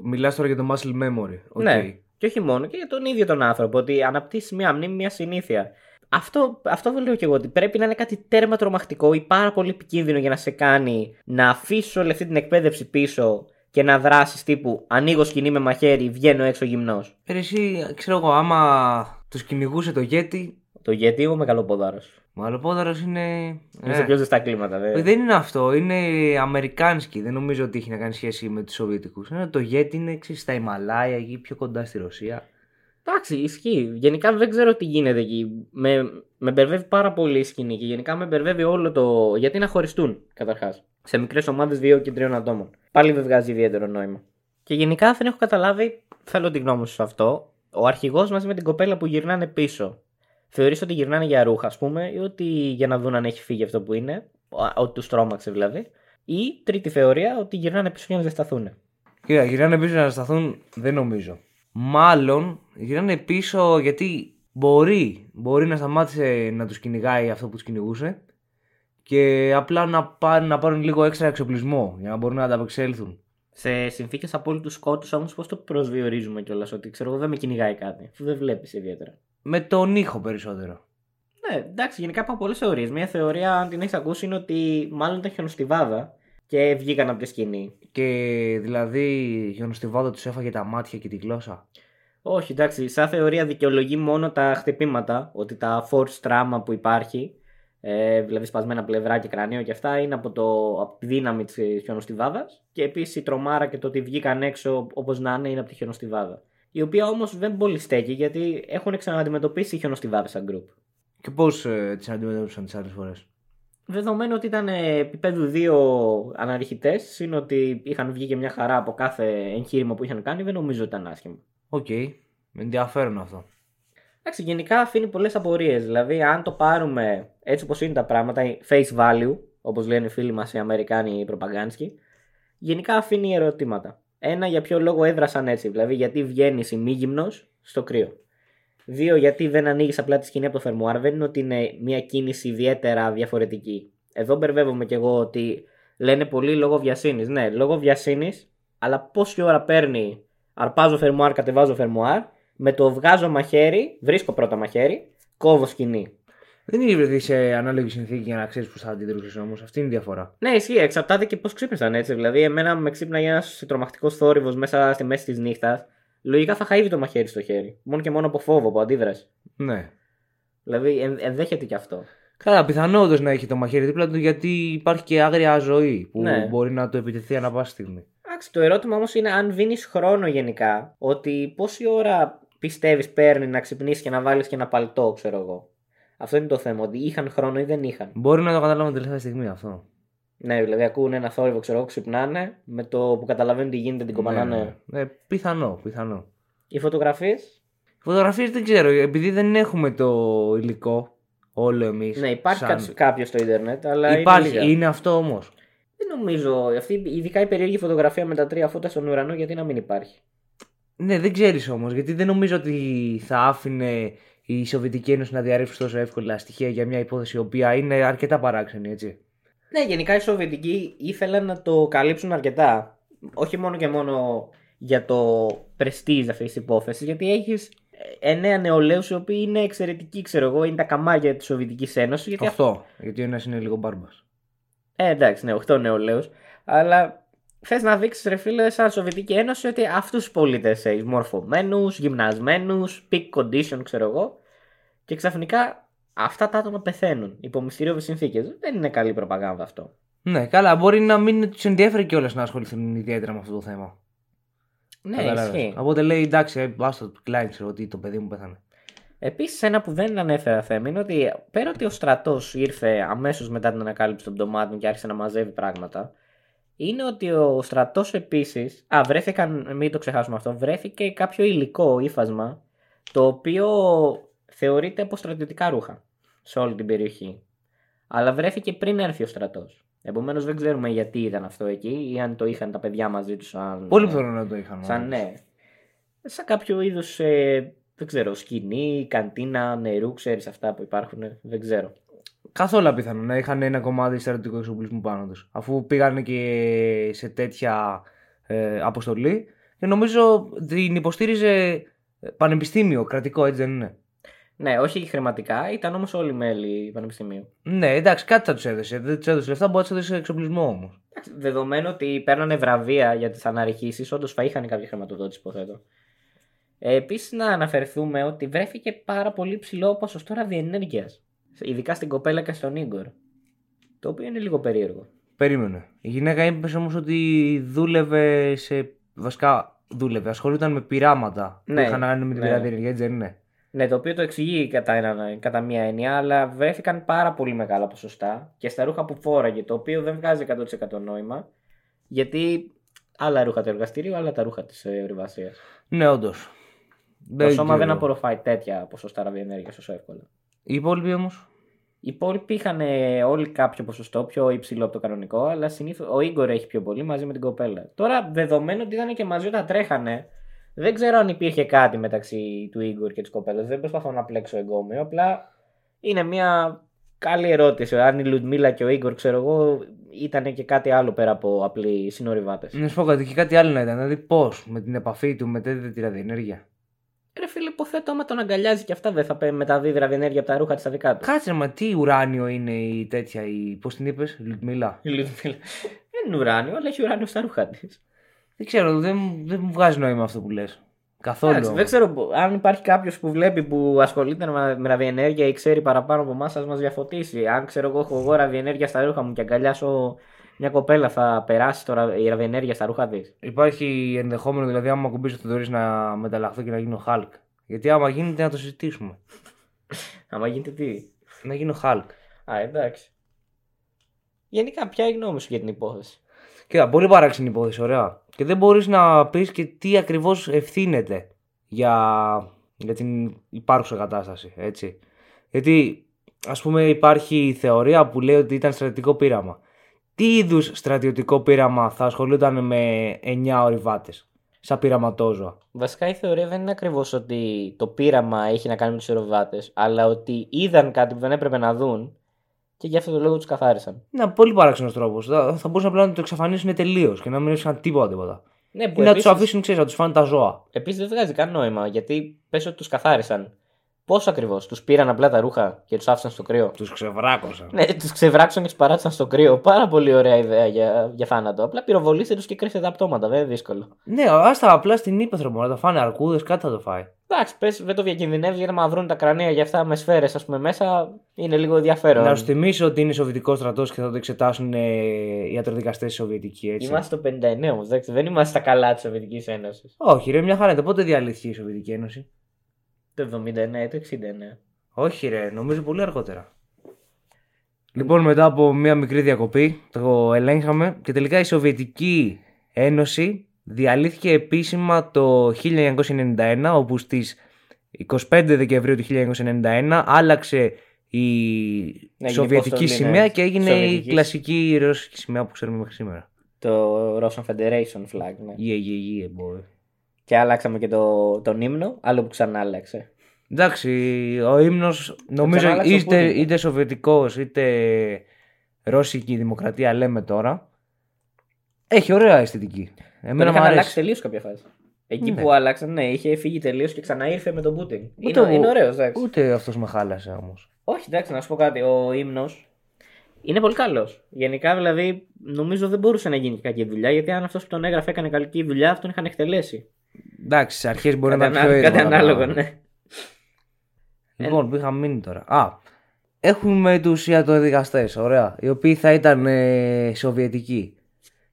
Μιλάς τώρα για το muscle memory. OK. Ναι. Και όχι μόνο, και για τον ίδιο τον άνθρωπο. Ότι αναπτύσσεις μία μνήμη, μία συνήθεια. Αυτό, αυτό λέω και εγώ. Ότι πρέπει να είναι κάτι τέρμα τρομακτικό ή πάρα πολύ επικίνδυνο για να σε κάνει να αφήσεις όλη αυτή την εκπαίδευση πίσω και να δράσεις τύπου Ανοίγω σκηνή με μαχαίρι, βγαίνω έξω γυμνός. Ε, εσύ, ξέρω εγώ, άμα του κυνηγούσε το γέτι, Το γιατί ο μεγαλοποδάρο. ο αλλοπόδαρο είναι. Είναι ε, σε πιο ζεστά κλίματα, βέβαια. Δεν είναι αυτό, είναι αμερικάνικη. Δεν νομίζω ότι έχει να κάνει σχέση με τους Σοβιετικούς. Το γέτι είναι ξέρεις, στα Ιμαλάια, εκεί πιο κοντά στη Ρωσία. Εντάξει, ισχύει. Γενικά δεν ξέρω τι γίνεται εκεί. Με, με μπερδεύει πάρα πολύ η σκηνή και γενικά με μπερδεύει όλο το. Γιατί να χωριστούν, καταρχάς. Σε μικρές ομάδες 2 και 3 ατόμων. Πάλι δεν βγάζει ιδιαίτερο νόημα. Και γενικά δεν έχω καταλάβει, θέλω τη γνώμη σου σε αυτό. Ο αρχηγός μαζί με την κοπέλα που γυρνάνε πίσω. Θεωρείς ότι γυρνάνε για ρούχα, ας πούμε, ή ότι για να δουν αν έχει φύγει αυτό που είναι, ο- ότι τους τρόμαξε δηλαδή. Ή τρίτη θεωρία, ότι γυρνάνε πίσω για να ζεσταθούν. Κοίτα, γυρνάνε πίσω να σταθούν, δεν νομίζω. Μάλλον γυρνάνε πίσω γιατί μπορεί, μπορεί να σταμάτησε να τους κυνηγάει αυτό που τους κυνηγούσε και απλά να πάρουν, να πάρουν λίγο έξτρα εξοπλισμό για να μπορούν να ανταπεξέλθουν. Σε συνθήκες απόλυτου σκότους όμως, πώς το προσδιορίζουμε κιόλας, ότι ξέρω εγώ δεν με κυνηγάει κάτι, αφού δεν βλέπεις ιδιαίτερα. Με τον ήχο περισσότερο. Ναι, εντάξει, γενικά υπάρχουν πολλές θεωρίες. Μια θεωρία, αν την έχεις ακούσει, είναι ότι μάλλον ήταν χιονοστιβάδα και βγήκαν από τη σκηνή. Και δηλαδή η χιονοστιβάδα τους έφαγε τα μάτια και τη γλώσσα. Όχι, εντάξει, σαν θεωρία δικαιολογεί μόνο τα χτυπήματα, ότι τα force trauma που υπάρχει, ε, δηλαδή σπασμένα πλευρά και κρανίο και αυτά, είναι από, το, από τη δύναμη της χιονοστιβάδας. Και επίσης η τρομάρα και το ότι βγήκαν έξω όπως να είναι είναι από τη χιονοστιβάδα. Η οποία όμως δεν πολύ στέκει γιατί έχουν ξανααντιμετωπίσει οι χιονοστιβάδες σαν group. Και πώς ε, τις αντιμετώπισαν τις άλλες φορές; Δεδομένου ότι ήταν ε, επίπεδου δύο αναρριχητές, και ότι είχαν βγει και μια χαρά από κάθε εγχείρημα που είχαν κάνει, δεν νομίζω ότι ήταν άσχημο. Οκ. Με ενδιαφέρον αυτό. Εντάξει, γενικά αφήνει πολλές απορίες. Δηλαδή, αν το πάρουμε έτσι όπως είναι τα πράγματα, face value, όπως λένε οι φίλοι μας οι Αμερικάνοι οι προπαγκάνσκοι, γενικά αφήνει ερωτήματα. Ένα, για ποιο λόγο έδρασαν έτσι, δηλαδή γιατί βγαίνεις ημίγυμνος στο κρύο. Δύο, γιατί δεν ανοίγεις απλά τη σκηνή από το φερμουάρ. Δεν είναι ότι είναι μια κίνηση ιδιαίτερα διαφορετική. Εδώ μπερδεύομαι κι εγώ ότι λένε πολύ λόγω βιασύνης. Ναι, λόγω βιασύνης, αλλά πόση ώρα παίρνει αρπάζω φερμουάρ, κατεβάζω φερμουάρ, με το βγάζω μαχαίρι, βρίσκω πρώτα μαχαίρι, κόβω σκηνή. Δεν είναι βρεθεί σε ανάλογη συνθήκη για να ξέρεις πώς θα αντιδρούσες όμως. Αυτή είναι η διαφορά. Ναι, ισχύει. Εξαρτάται και πώς ξύπνησαν έτσι. Δηλαδή, εμένα με ξύπναγε ένας τρομακτικός θόρυβος μέσα στη μέση της νύχτας. Λογικά θα είχα ήδη το μαχαίρι στο χέρι. Μόνο και μόνο από φόβο, από αντίδραση. Ναι. Δηλαδή, εν, ενδέχεται και αυτό. Καλά, πιθανό όντω να έχει το μαχαίρι δίπλα του γιατί υπάρχει και άγρια ζωή που Ναι. μπορεί να το επιτεθεί ανά πάση στιγμή. Εντάξει, το ερώτημα όμως είναι αν δίνεις χρόνο γενικά, ότι πόση ώρα πιστεύεις παίρνει να ξυπνήσεις και να βάλεις και ένα παλτό, ξέρω εγώ. Αυτό είναι το θέμα, ότι είχαν χρόνο ή δεν είχαν. Μπορεί να το καταλάβουν τελευταία στιγμή αυτό. Ναι, δηλαδή ακούνε ένα θόρυβο, ξέρω εγώ, ξυπνάνε, με το που καταλαβαίνουν τι γίνεται την κομπανάνε. Ναι, ναι. Ε, πιθανό, πιθανό. Οι φωτογραφίες; Φωτογραφίες δεν ξέρω, επειδή δεν έχουμε το υλικό όλο εμείς. Ναι, υπάρχει σαν... κάποιο στο Ιντερνετ, αλλά Υπάρχει, είναι, είναι, λίγα. αυτό όμως. Δεν νομίζω. Αυτή, ειδικά η περίεργη φωτογραφία με τα τρία φώτα στον ουρανό, γιατί να μην υπάρχει; Ναι, δεν ξέρεις όμως, γιατί δεν νομίζω ότι θα άφηνε η Σοβιετική Ένωση να διαρρεύσει τόσο εύκολα στοιχεία για μια υπόθεση η οποία είναι αρκετά παράξενη, έτσι. Ναι, γενικά οι Σοβιετικοί ήθελαν να το καλύψουν αρκετά. Όχι μόνο και μόνο για το prestige αυτής της υπόθεσης, γιατί έχεις εννέα νεολαίους οι οποίοι είναι εξαιρετικοί, ξέρω εγώ, είναι τα καμάρια της Σοβιετικής Ένωσης. Γιατί... Αυτό, γιατί ο ένας είναι λίγο μπάρμπας. Ε, εντάξει, ναι, 8 νεολαίους. Αλλά θες να δείξεις, ρε φίλε, σαν Σοβιετική Ένωση ότι αυτούς τους πολίτες έχει μορφωμένους, γυμνασμένους, peak condition, ξέρω εγώ. Και ξαφνικά αυτά τα άτομα πεθαίνουν υπό μυστηριώδει συνθήκες. Δεν είναι καλή προπαγάνδα αυτό. Ναι, καλά, μπορεί να μην τους ενδιαφέρει κιόλας να ασχοληθούν ιδιαίτερα με αυτό το θέμα. Ναι, Κατάλαβες. ισχύει. Οπότε λέει εντάξει, άστο το κλάιν, ξέρω ότι το παιδί μου πέθανε. Επίσης, ένα που δεν ανέφερα θέμα είναι ότι πέρα ότι ο στρατός ήρθε αμέσως μετά την ανακάλυψη των πτωμάτων και άρχισε να μαζεύει πράγματα, είναι ότι ο στρατός επίσης. Α, βρέθηκαν, μην το ξεχάσουμε αυτό, βρέθηκε κάποιο υλικό ύφασμα το οποίο θεωρείται από στρατιωτικά ρούχα σε όλη την περιοχή. Αλλά βρέθηκε πριν έρθει ο στρατός. Επομένως δεν ξέρουμε γιατί ήταν αυτό εκεί ή αν το είχαν τα παιδιά μαζί τους σαν. Πολύ πιθανό να το είχαν. Σαν όμως. ναι. Σαν κάποιο είδους. Ε, δεν ξέρω, σκηνή, καντίνα, νερού, ξέρεις αυτά που υπάρχουν. Δεν ξέρω. Καθόλου απίθανο να είχαν ένα κομμάτι στρατιωτικού εξοπλισμού πάνω τους. Αφού πήγαν και σε τέτοια ε, αποστολή και νομίζω την υποστήριζε ε, πανεπιστήμιο, κρατικό, έτσι δεν είναι; Ναι, όχι χρηματικά, ήταν όμως όλοι μέλη πανεπιστημίου. Ναι, εντάξει, κάτι θα τους έδωσε. Δεν τους έδωσε λεφτά, μπορεί να τους έδωσε εξοπλισμό όμως. Εντάξει, Δεδομένου ότι παίρνανε βραβεία για τις αναρριχήσεις, όντως θα είχαν κάποια χρηματοδότηση, υποθέτω. Ε, Επίσης, να αναφερθούμε ότι βρέθηκε πάρα πολύ ψηλό ποσοστό ραδιενέργειας. Ειδικά στην κοπέλα και στον Ίγκορ. Το οποίο είναι λίγο περίεργο. Περίμενε. Η γυναίκα είπε όμως ότι δούλευε σε. Βασικά δούλευε, ασχολούταν με πειράματα Ναι, που είχαν να κάνουν με την ναι. πειρατήρια, έτσι δεν είναι. Ναι, το οποίο το εξηγεί κατά, ένα, κατά μία έννοια, αλλά βρέθηκαν πάρα πολύ μεγάλα ποσοστά και στα ρούχα που φόραγε, το οποίο δεν βγάζει 100% νόημα, γιατί άλλα ρούχα του εργαστηρίου, άλλα τα ρούχα της ορειβασίας. Ναι, όντως. Το σώμα δεν απορροφάει τέτοια ποσοστά ραδιενέργεια όσο εύκολα. Οι υπόλοιποι όμως; Οι υπόλοιποι είχαν ε, όλοι κάποιο ποσοστό πιο υψηλό από το κανονικό, αλλά συνήθως ο Ίγκορ έχει πιο πολύ μαζί με την κοπέλα. Τώρα, δεδομένου ότι ήταν και μαζί όταν τρέχανε, δεν ξέρω αν υπήρχε κάτι μεταξύ του Ίγκορ και της κοπέλας. Δεν προσπαθώ να πλέξω εγκόμιο, απλά είναι μια καλή ερώτηση. Αν η Λουτμίλα και ο Ίγκορ, ξέρω εγώ, ήταν και κάτι άλλο πέρα από απλοί συνορυβάτε. Να σου πω κάτι, και κάτι άλλο να ήταν. Δηλαδή, πώς με την επαφή του μετέδιδε τη ραδιενέργεια. Ρε φίλε, υποθέτω άμα τον αγκαλιάζει και αυτά δεν θα πέ- μεταδίδει ραδιενέργεια από τα ρούχα της στα δικά του. Κάτσε, μα τι ουράνιο είναι η τέτοια, η... πώς την είπες, Λουτμίλα; Η Λουτμίλα. (laughs) Δεν είναι ουράνιο, αλλά έχει ουράνιο στα ρούχα της. Δεν ξέρω, δεν, μου- δεν μου βγάζει νόημα αυτό που λες. Καθόλου. Εντάξει, δεν ξέρω που- αν υπάρχει κάποιος που βλέπει που ασχολείται με με ραδιενέργεια ή ξέρει παραπάνω από εμάς, ας μας διαφωτίσει. Αν ξέρω εγώ, έχω εγώ ραδιενέργεια στα ρούχα μου και αγκαλιάσω μια κοπέλα, θα περάσει τώρα η ραδιενέργεια στα ρούχα της. Υπάρχει ενδεχόμενο δηλαδή, άμα ακουμπήσει το Θοδωρή να μεταλλαχθώ και να γίνω Hulk. Γιατί άμα γίνεται να το συζητήσουμε. (laughs) Άμα γίνεται τι; Να γίνω Hulk. Α, εντάξει. Γενικά, ποια είναι η γνώμη σου για την υπόθεση; Κοίτα, πολύ παράξενη υπόθεση, ωραία. Και δεν μπορείς να πεις και τι ακριβώς ευθύνεται για, για την υπάρχουσα κατάσταση, έτσι. Γιατί, ας πούμε, υπάρχει η θεωρία που λέει ότι ήταν στρατιωτικό πείραμα. Τι είδους στρατιωτικό πείραμα θα ασχολούνταν με 9 ορειβάτες, σαν πειραματόζωα; Βασικά η θεωρία δεν είναι ακριβώς ότι το πείραμα έχει να κάνει με τους αεροβάτε, αλλά ότι είδαν κάτι που δεν έπρεπε να δουν και γι' αυτό το λόγο τους καθάρισαν. Είναι πολύ παράξενος τρόπος. Θα, θα μπορούσαν απλά να το εξαφανίσουν τελείως και να μην ρίξαν τίποτα τίποτα. Ναι, Ή να τους αφήσουν, ξέρεις, να τους φάνε τα ζώα. Επίσης δεν βγάζει καν νόημα γιατί πες ότι τους καθάρισαν. Πώς ακριβώς, τους πήραν απλά τα ρούχα και τους άφησαν στο κρύο; Τους ξεβράκωσαν. Ναι, τους ξεβράξαν και τους παράτησαν στο κρύο. Πάρα πολύ ωραία ιδέα για, για θάνατο. Απλά πυροβολήστε τους και κρύφτε τα πτώματα, δεν είναι δύσκολο. Ναι, άστα απλά στην ύπεθρο μόνο. Να τα φάνε αρκούδες, κάτι θα το φάει. Εντάξει, πες, δεν το διακινδυνεύεις γιατί άμα βρουν τα κρανία για αυτά με σφαίρες, ας πούμε, μέσα είναι λίγο ενδιαφέρον. Να σου θυμίσω ότι είναι Σοβιετικός στρατός και θα το εξετάσουν ε, οι ιατροδικαστές Σοβιετικοί, έτσι. Είμαστε το 59 όμως, δεν είμαστε στα καλά της Σοβιετικής Ένωσης. Όχι, ρε, μια χαρά είναι. Πότε διαλύθηκε η Σοβιετική Ένωση; Το 79 ή το 69. Όχι, ρε, νομίζω πολύ αργότερα. Λοιπόν, μετά από μια μικρή διακοπή, το ελέγχαμε και τελικά η Σοβιετική Ένωση διαλύθηκε επίσημα το 1991, όπου στις 25 Δεκεμβρίου του 1991 άλλαξε η Ναι, Σοβιετική αποστολή, ναι, σημαία και έγινε η Σοβιετικής. κλασική ρωσική σημαία που ξέρουμε μέχρι σήμερα. Το Russian Federation flag, ναι. Yeah, yeah, yeah, boy. Και άλλαξαμε και το, τον ύμνο, άλλο που ξανά άλλαξε. Εντάξει, ο ύμνος νομίζω ξανάλλαξε ο είτε, Πούτιν. είτε σοβιετικός είτε ρώσικη δημοκρατία λέμε τώρα. Έχει ωραία αισθητική. Τον Εμένα μου είχαν αλλάξει αρέσει. τελείως κάποια φάση. Εκεί Ναι. που άλλαξαν, ναι, είχε φύγει τελείως και ξαναήρθε με τον Πούτιν. Ούτε Είναι, ο- είναι ωραίος, εντάξει. Ούτε αυτός με χάλασε όμως. Όχι, εντάξει, να σου πω κάτι. Ο ύμνος είναι πολύ καλός. Γενικά, δηλαδή, νομίζω δεν μπορούσε να γίνει και κακή δουλειά γιατί αν αυτός που τον έγραφε έκανε καλή δουλειά, αυτόν είχαν εκτελέσει. Εντάξει, στις αρχές μπορεί να Κάτι, ήταν πιο ανα- κάτι ήρεμα τα ανάλογο, πράγματα. ναι. Λοιπόν, που είχαμε μείνει τώρα. Α, έχουμε τους ιατροδικαστές, ωραία, οι οποίοι θα ήταν ε, σοβιετικοί.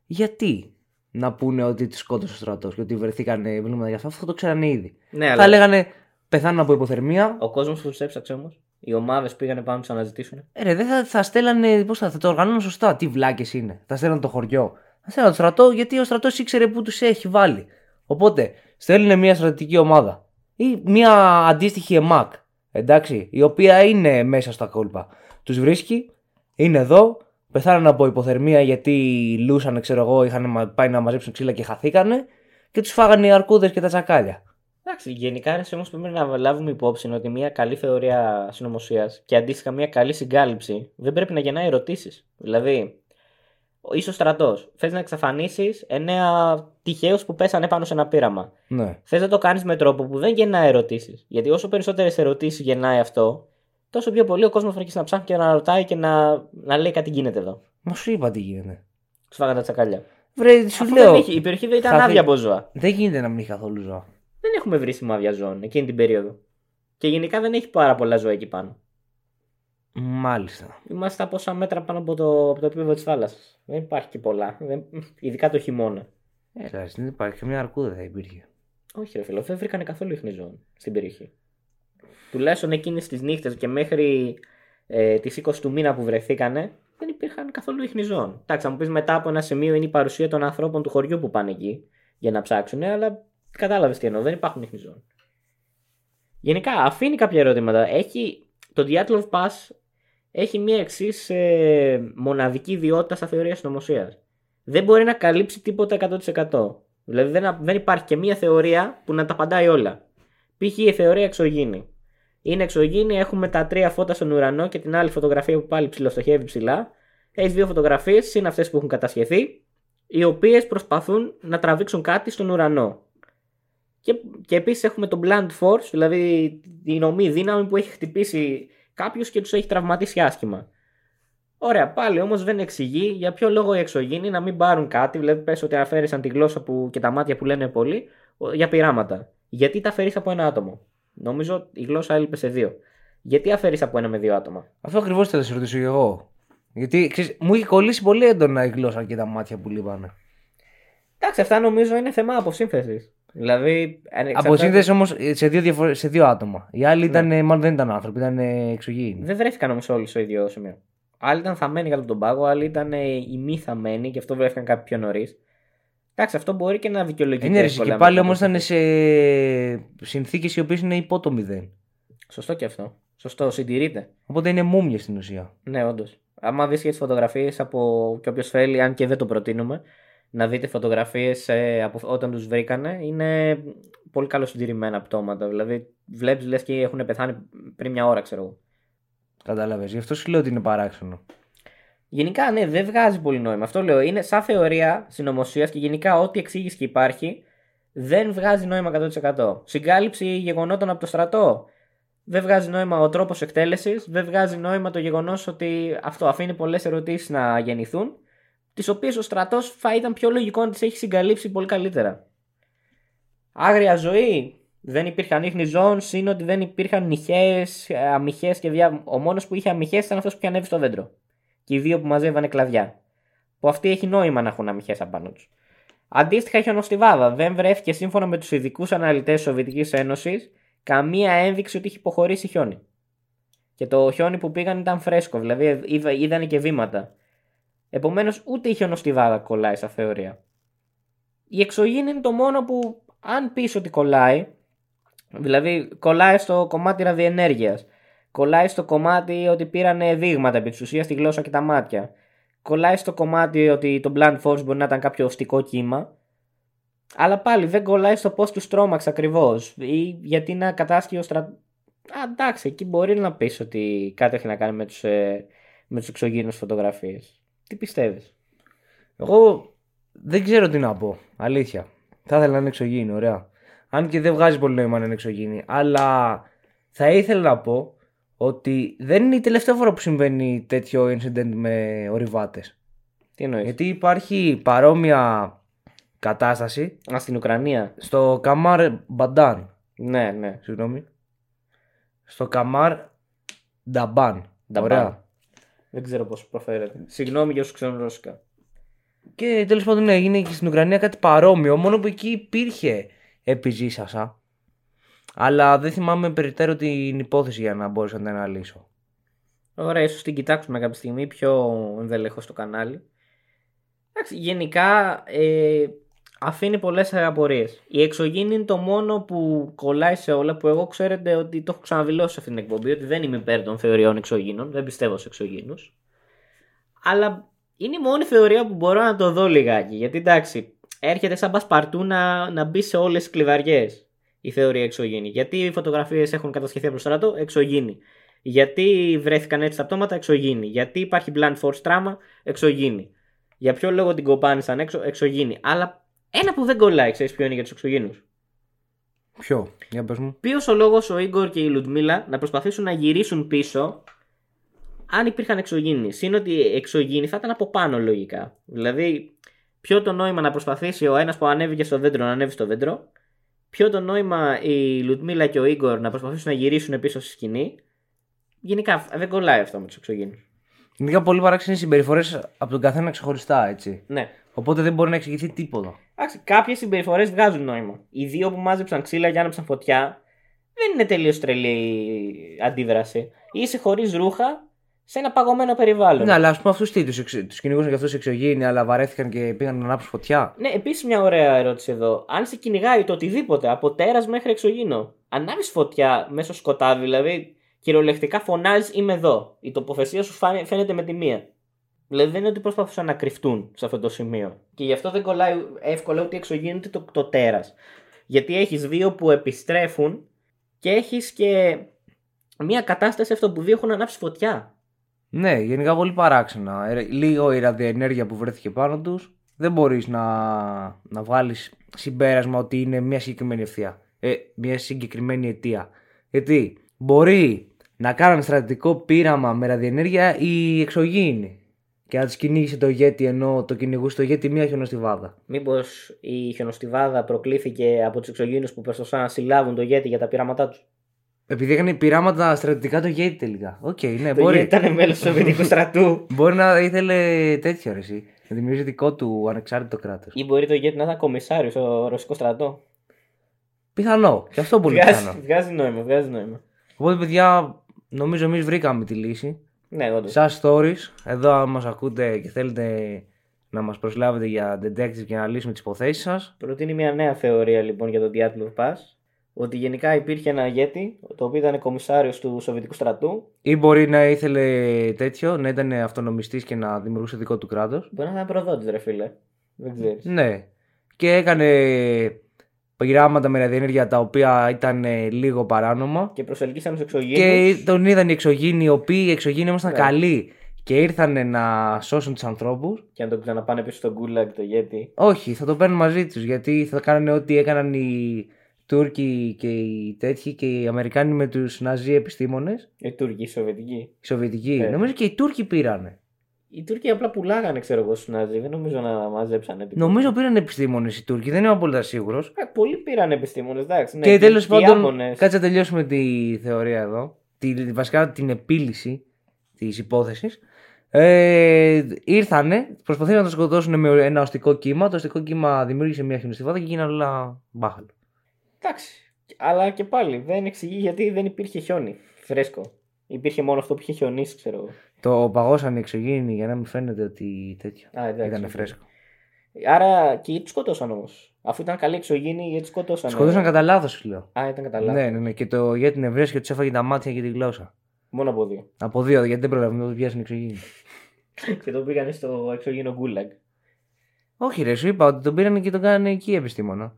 Γιατί να πούνε ότι τους σκότωσε ο στρατός και ότι βρεθήκαν βλήματα για αυτό, αυτό το ξέρανε ήδη. ναι Θα αλλά λέγανε πεθάνουν από υποθερμία, ο κόσμος που τους έψαξε όμως, οι ομάδες πήγανε πάνω να τους αναζητήσουν. Ε, ρε, δεν θα, θα στέλνανε. Πώς θα, θα το οργανώνουν σωστά. Τι βλάκες είναι. Θα στέλνανε το χωριό. Θα στέλνανε το στρατό γιατί ο στρατός ήξερε που τους έχει βάλει. Οπότε στέλνουν μια στρατιωτική ομάδα ή μια αντίστοιχη ΕΜΑΚ. Εντάξει, η οποία είναι μέσα στα κόλπα. Τους βρίσκει, είναι εδώ, πεθάνουν από υποθερμία γιατί λούσαν, ξέρω εγώ, είχαν μα- πάει να μαζέψουν ξύλα και χαθήκανε και τους φάγανε οι αρκούδες και τα τσακάλια. Εντάξει, γενικά όμως πρέπει να λάβουμε υπόψη ότι μια καλή θεωρία συνωμοσίας και αντίστοιχα μια καλή συγκάλυψη δεν πρέπει να γεννάει ερωτήσεις. Δηλαδή, είσαι ο στρατός. Θες να εξαφανίσεις εννέα τυχαίους που πέσανε πάνω σε ένα πείραμα. Ναι. Θες να το κάνεις με τρόπο που δεν γεννάει ερωτήσεις. Γιατί όσο περισσότερες ερωτήσεις γεννάει αυτό, τόσο πιο πολύ ο κόσμος θα αρχίσει να ψάχνει και να ρωτάει και να, να λέει κάτι γίνεται εδώ. Μα σου είπα τι γίνεται. Του φάγανε τα τσακάλια. Βρε, σου Αφού λέω. δεν είχε, η περιοχή δεν ήταν θα άδεια δει- από ζώα. Δεν γίνεται να μην έχει καθόλου ζώα. Δεν έχουμε βρει σημάδια ζώων εκείνη την περίοδο. Και γενικά δεν έχει πάρα πολλά ζώα εκεί πάνω. Μάλιστα. Είμαστε από πόσα μέτρα πάνω από το, από το επίπεδο της θάλασσας. Δεν υπάρχει και πολλά. Δεν, ειδικά το χειμώνα. Έλα, Ε, δεν υπάρχει καμιά αρκούδα θα υπήρχε. Όχι, ρε φίλο, δεν βρήκανε καθόλου ίχνη ζώων στην περιοχή. Τουλάχιστον εκείνες τις νύχτες και μέχρι ε, τις 20 του μήνα που βρεθήκανε, δεν υπήρχαν καθόλου ίχνη ζώων. Εντάξει, θα μου πεις μετά από ένα σημείο είναι η παρουσία των ανθρώπων του χωριού που πάνε εκεί για να ψάξουν, αλλά κατάλαβες τι εννοώ, δεν υπάρχουν ίχνη ζώων. Γενικά, αφήνει κάποια ερώτηματα. Έχει, το Diatlov Pass έχει μια εξής ε, μοναδική ιδιότητα στα θεωρία συνωμοσίας. Δεν μπορεί να καλύψει τίποτα 100%. Δηλαδή δεν, δεν υπάρχει και μία θεωρία που να τα απαντάει όλα. Π.χ. η θεωρία εξωγήινη. Είναι εξωγήινη, έχουμε τα τρία φώτα στον ουρανό και την άλλη φωτογραφία που πάλι ψηλοστοχεύει ψηλά. Έχει δύο φωτογραφίες, είναι αυτές που έχουν κατασχεθεί, οι οποίες προσπαθούν να τραβήξουν κάτι στον ουρανό. Και, και επίσης έχουμε το Blunt Force, δηλαδή την ομή δύναμη που έχει χτυπήσει κάποιου και τους έχει τραυματίσει άσχημα. Ωραία, πάλι όμως δεν εξηγεί για ποιο λόγο οι εξωγήινοι να μην πάρουν κάτι. Δηλαδή, πες ότι αφαίρεσαν τη γλώσσα που, και τα μάτια που λένε πολύ ο- για πειράματα. Γιατί τα αφαιρεί από ένα άτομο; Νομίζω η γλώσσα έλειπε σε δύο. Γιατί αφαιρεί από ένα με δύο άτομα; Αυτό ακριβώς θα σε ρωτήσω και εγώ. Γιατί ξέρεις, μου έχει κολλήσει πολύ έντονα η γλώσσα και τα μάτια που λείπανε. Εντάξει, αυτά νομίζω είναι θέμα αποσύνθεσης. Δηλαδή. αν Από εξαρτάται- σύνδεση όμως σε, δύο διαφορε- σε δύο άτομα. Οι άλλοι ήταν, ε, μάλλον δεν ήταν άνθρωποι, ήταν ε, εξωγήινοι. Δεν βρέθηκαν όμως όλοι στο ίδιο σημείο. Άλλοι ήταν θαμμένοι κάτω από τον πάγο, άλλοι ήταν ε, οι μη θαμμένοι και αυτό βρέθηκαν κάποιοι πιο νωρίς. Εντάξει, αυτό μπορεί και να δικαιολογηθεί. Είναι ρε, εύκολα και με πάλι το όμως πώς ήταν θα- σε συνθήκες οι οποίες είναι υπό το μηδέν. Σωστό και αυτό. Σωστό, συντηρείται. Οπότε είναι μούμια στην ουσία. Ναι, όντως. Άμα δεις και τις φωτογραφίες από. και όποιος θέλει, αν και δεν το προτείνουμε, να δείτε φωτογραφίες από όταν τους βρήκανε, είναι πολύ καλοσυντηρημένα πτώματα. Δηλαδή, βλέπεις λες και έχουν πεθάνει πριν μια ώρα, ξέρω εγώ. Κατάλαβες. Γι' αυτό σου λέω ότι είναι παράξενο. Γενικά, ναι, δεν βγάζει πολύ νόημα. Αυτό λέω. Είναι σαν θεωρία συνωμοσίας και γενικά ό,τι εξήγηση και υπάρχει δεν βγάζει νόημα 100%. Συγκάλυψη γεγονότων από το στρατό. Δεν βγάζει νόημα ο τρόπος εκτέλεσης. Δεν βγάζει νόημα το γεγονός ότι αυτό αφήνει πολλές ερωτήσεις να γεννηθούν. Τις οποίες ο στρατός θα ήταν πιο λογικό να τις έχει συγκαλύψει πολύ καλύτερα. Άγρια ζωή. Δεν υπήρχαν ίχνη ζώων, είναι ότι δεν υπήρχαν νυχαίε, αμυχέ και δια... Ο μόνος που είχε αμυχέ ήταν αυτός που είχε ανέβει στο δέντρο και οι δύο που μαζεύανε κλαδιά. Που αυτοί έχει νόημα να έχουν αμυχέ απάνω τους. Αντίστοιχα, η χιονοστιβάδα δεν βρέθηκε σύμφωνα με τους ειδικούς αναλυτές της Σοβιετικής Ένωσης καμία ένδειξη ότι είχε υποχωρήσει χιόνι. Και το χιόνι που πήγαν ήταν φρέσκο, δηλαδή είδα- είδανε και βήματα. Επομένως, ούτε η χιονοστιβάδα κολλάει στα θεωρία. Η εξωγήινη είναι το μόνο που, αν πεις ότι κολλάει, δηλαδή κολλάει στο κομμάτι ραδιενέργειας, κολλάει στο κομμάτι ότι πήραν δείγματα επί της ουσίας στη γλώσσα και τα μάτια, κολλάει στο κομμάτι ότι το Blunt Force μπορεί να ήταν κάποιο οστικό κύμα, αλλά πάλι δεν κολλάει στο πώς τους τρόμαξε ακριβώς ή γιατί να κατάσχει ο στρα... Α, εντάξει, εκεί μπορεί να πεις ότι κάτι έχει να κάνει με τους ε, με τους εξωγήινους φωτογραφίες. Τι πιστεύεις; Εγώ δεν ξέρω τι να πω. Αλήθεια. Θα ήθελα να είναι εξωγήινη, ωραία. Αν και δεν βγάζει πολύ νόημα να είναι εξωγήινη. Αλλά θα ήθελα να πω ότι δεν είναι η τελευταία φορά που συμβαίνει τέτοιο incident με ορειβάτες. Τι εννοείς; Γιατί υπάρχει παρόμοια κατάσταση Α, στην Ουκρανία. στο Καμάρ Μπαντάν. Ναι, ναι. Συγγνώμη. Στο Καμάρ Νταμπάν. Νταμπάν. Ωραία. Δεν ξέρω πώς προφέρεται. Συγγνώμη για όσους ξέρουν ρώσικα. Και τέλος πάντων ναι, έγινε και στην Ουκρανία κάτι παρόμοιο, μόνο που εκεί υπήρχε επιζήσασα. Αλλά δεν θυμάμαι περιττέρω την υπόθεση για να μπορούσα να την αναλύσω. Ωραία, ίσως την κοιτάξουμε κάποια στιγμή πιο ενδελεχώς στο κανάλι. Εντάξει, γενικά ε, αφήνει πολλές απορίες. Η εξωγήινη είναι το μόνο που κολλάει σε όλα που εγώ ξέρετε ότι το έχω ξαναδηλώσει σε αυτήν την εκπομπή ότι δεν είμαι υπέρ των θεωριών εξωγήινων, δεν πιστεύω σε εξωγήινους. Αλλά είναι η μόνη θεωρία που μπορώ να το δω λιγάκι. Γιατί εντάξει, έρχεται σαν πασπαρτού να, να μπει σε όλες τις κλειδαριές η θεωρία εξωγήινη. Γιατί οι φωτογραφίες έχουν κατασχεθεί από το στρατό, εξωγήινη. Γιατί βρέθηκαν έτσι τα πτώματα, εξωγήινη. Γιατί υπάρχει blunt force trauma, εξωγήινη. Για ποιο λόγο την κοπάνησαν έξω, εξωγήινη. Αλλά ένα που δεν κολλάει, ξέρεις ποιο είναι για τους εξωγήινου. Ποιο, για πες μου. Ποιος ο λόγος ο Ίγκορ και η Λουτμίλα να προσπαθήσουν να γυρίσουν πίσω αν υπήρχαν εξωγήινοι; Συν ότι εξωγήινοι θα ήταν από πάνω λογικά. Δηλαδή, ποιο το νόημα να προσπαθήσει ο ένας που ανέβηκε στο δέντρο να ανέβει στο δέντρο, ποιο το νόημα η Λουτμίλα και ο Ίγκορ να προσπαθήσουν να γυρίσουν πίσω στη σκηνή. Γενικά δεν κολλάει αυτό με τους εξωγήινους. Γενικά πολύ παράξενε συμπεριφορές από τον καθένα ξεχωριστά, έτσι. Ναι. Οπότε δεν μπορεί να εξηγηθεί τίποτα. Εντάξει, κάποιες συμπεριφορές βγάζουν νόημα. Οι δύο που μάζεψαν ξύλα και άναψαν φωτιά δεν είναι τελείως τρελή αντίδραση. Είσαι χωρίς ρούχα σε ένα παγωμένο περιβάλλον. Ναι, αλλά ας πούμε αυτούς τι, τους τους κυνηγούσαν και αυτούς εξωγήινοι, αλλά βαρέθηκαν και πήγαν να ανάψουν φωτιά. Ναι, επίσης μια ωραία ερώτηση εδώ. Αν σε κυνηγάει το οτιδήποτε, από τέρας μέχρι εξωγήινο, ανάβεις φωτιά μέσω σκοτάδι, δηλαδή κυριολεκτικά φωνάζεις Είμαι εδώ. Η τοποθεσία σου φάνε- φαίνεται με τη μία. Δηλαδή δεν είναι ότι προσπαθούσαν να κρυφτούν σε αυτό το σημείο. Και γι' αυτό δεν κολλάει εύκολα ούτε εξωγήινο ούτε το, το τέρας. Γιατί έχεις δύο που επιστρέφουν και έχεις και μια κατάσταση αυτό που δύο έχουν ανάψει φωτιά. Ναι, γενικά πολύ παράξενα. Ε, Λίγο η ραδιενέργεια που βρέθηκε πάνω τους. Δεν μπορείς να, να βγάλεις συμπέρασμα ότι είναι μια συγκεκριμένη ευθεία. Ε, μια συγκεκριμένη αιτία. Γιατί μπορεί να κάνουν στρατιωτικό πείραμα με ραδιενέργεια ή εξωγήινη. Και να τους κυνήγησε το γέτι ενώ το κυνηγούσε το γέτι μία χιονοστιβάδα. Μήπως η χιονοστιβάδα προκλήθηκε από τους εξωγήινους που προσπαθούσαν να συλλάβουν το γέτι για τα πειράματά τους; Επειδή έκανε πειράματα στρατιωτικά το γέτι τελικά. Οκ, ναι, Το μπορεί. γέτι ήταν μέλος του Σοβιετικού (laughs) στρατού. Μπορεί να ήθελε τέτοιο ρε, εσύ. Να δημιουργήσει δικό του ανεξάρτητο κράτος. Ή μπορεί το γέτι να ήταν κομισάριος στο ρωσικό στρατό. Πιθανό. Και αυτό πολύ Βγάζει, πιθανό. βγάζει νόημα, βγάζει νόημα. Οπότε, παιδιά, νομίζω εμείς βρήκαμε τη λύση. Ναι, όντως. Σαν stories, εδώ αν μας ακούτε και θέλετε να μας προσλάβετε για detective και να λύσουμε τις υποθέσεις σας. Προτείνει μια νέα θεωρία λοιπόν για τον Diatlov Pass. Ότι γενικά υπήρχε ένα ηγέτη, το οποίο ήταν κομισάριος του Σοβιετικού στρατού. Ή μπορεί να ήθελε τέτοιο, να ήταν αυτονομιστής και να δημιουργούσε δικό του κράτος. Μπορεί να ήταν προδότης, ρε φίλε. Δεν ξέρεις. Ναι. Και έκανε πειράματα με ραδιενέργεια τα οποία ήταν ε, λίγο παράνομα. Και προσελκύσαν τους εξωγήνου. Και τον είδαν οι εξωγήινοι, οι οποίοι οι εξωγήινοι ήμασταν Ναι. καλοί και ήρθαν να σώσουν τους ανθρώπους. Και να τον ξαναπάνε πίσω στον Γκούλαγκ το ηγέτη. Όχι, θα το παίρνουν μαζί τους γιατί θα κάνουν ό,τι έκαναν οι Τούρκοι και οι τέτοιοι και οι Αμερικάνοι με τους Ναζί επιστήμονες. Οι Τούρκοι, οι Σοβιετικοί. Οι Σοβιετικοί. Ε. Νομίζω και οι Τούρκοι πήρανε. Οι Τούρκοι απλά πουλάγανε, ξέρω εγώ, στους Ναζί. Δεν νομίζω να μαζέψανε τίποτα. Νομίζω πήραν επιστήμονες οι Τούρκοι, δεν είμαι απόλυτα σίγουρος. Ε, πολλοί πήραν επιστήμονες, εντάξει. Ναι, και τέλος οι πάντων, Ιάπωνες. κάτσε να τελειώσουμε τη θεωρία εδώ. Τη, βασικά την επίλυση της υπόθεσης. Ε, ήρθανε, προσπαθήσαν να το σκοτώσουν με ένα οστικό κύμα. Το οστικό κύμα δημιούργησε μια χιονοστιβάδα και γίνανε όλα μπάχαλο. Εντάξει. Αλλά και πάλι δεν εξηγεί γιατί δεν υπήρχε χιόνι. Φρέσκο. Υπήρχε μόνο αυτό που είχε χιονίσει, ξέρω εγώ. Το παγώσαν οι εξωγήινοι για να μην φαίνεται ότι τέτοιο. Α, εντάξει, Ήταν οκ. φρέσκο. Άρα και γιατί τους σκοτώσαν όμως; Αφού ήταν καλοί εξωγήινοι, γιατί τους σκοτώσαν. Σκοτώσαν κατά λάθος, σου λέω. Α, ήταν κατά λάθος. Ναι, ναι, ναι. Και το για την ευρέση και τους έφαγε τα μάτια και τη γλώσσα. Μόνο από δύο. Από δύο, γιατί δεν προλαβαίνουν να το πιάσουν οι εξωγήινοι. (laughs) και τον πήγανε στο εξωγήινο Γκούλαγκ. Όχι, ρε, σου είπα ότι τον πήραν και τον κάνανε εκεί επιστήμονα.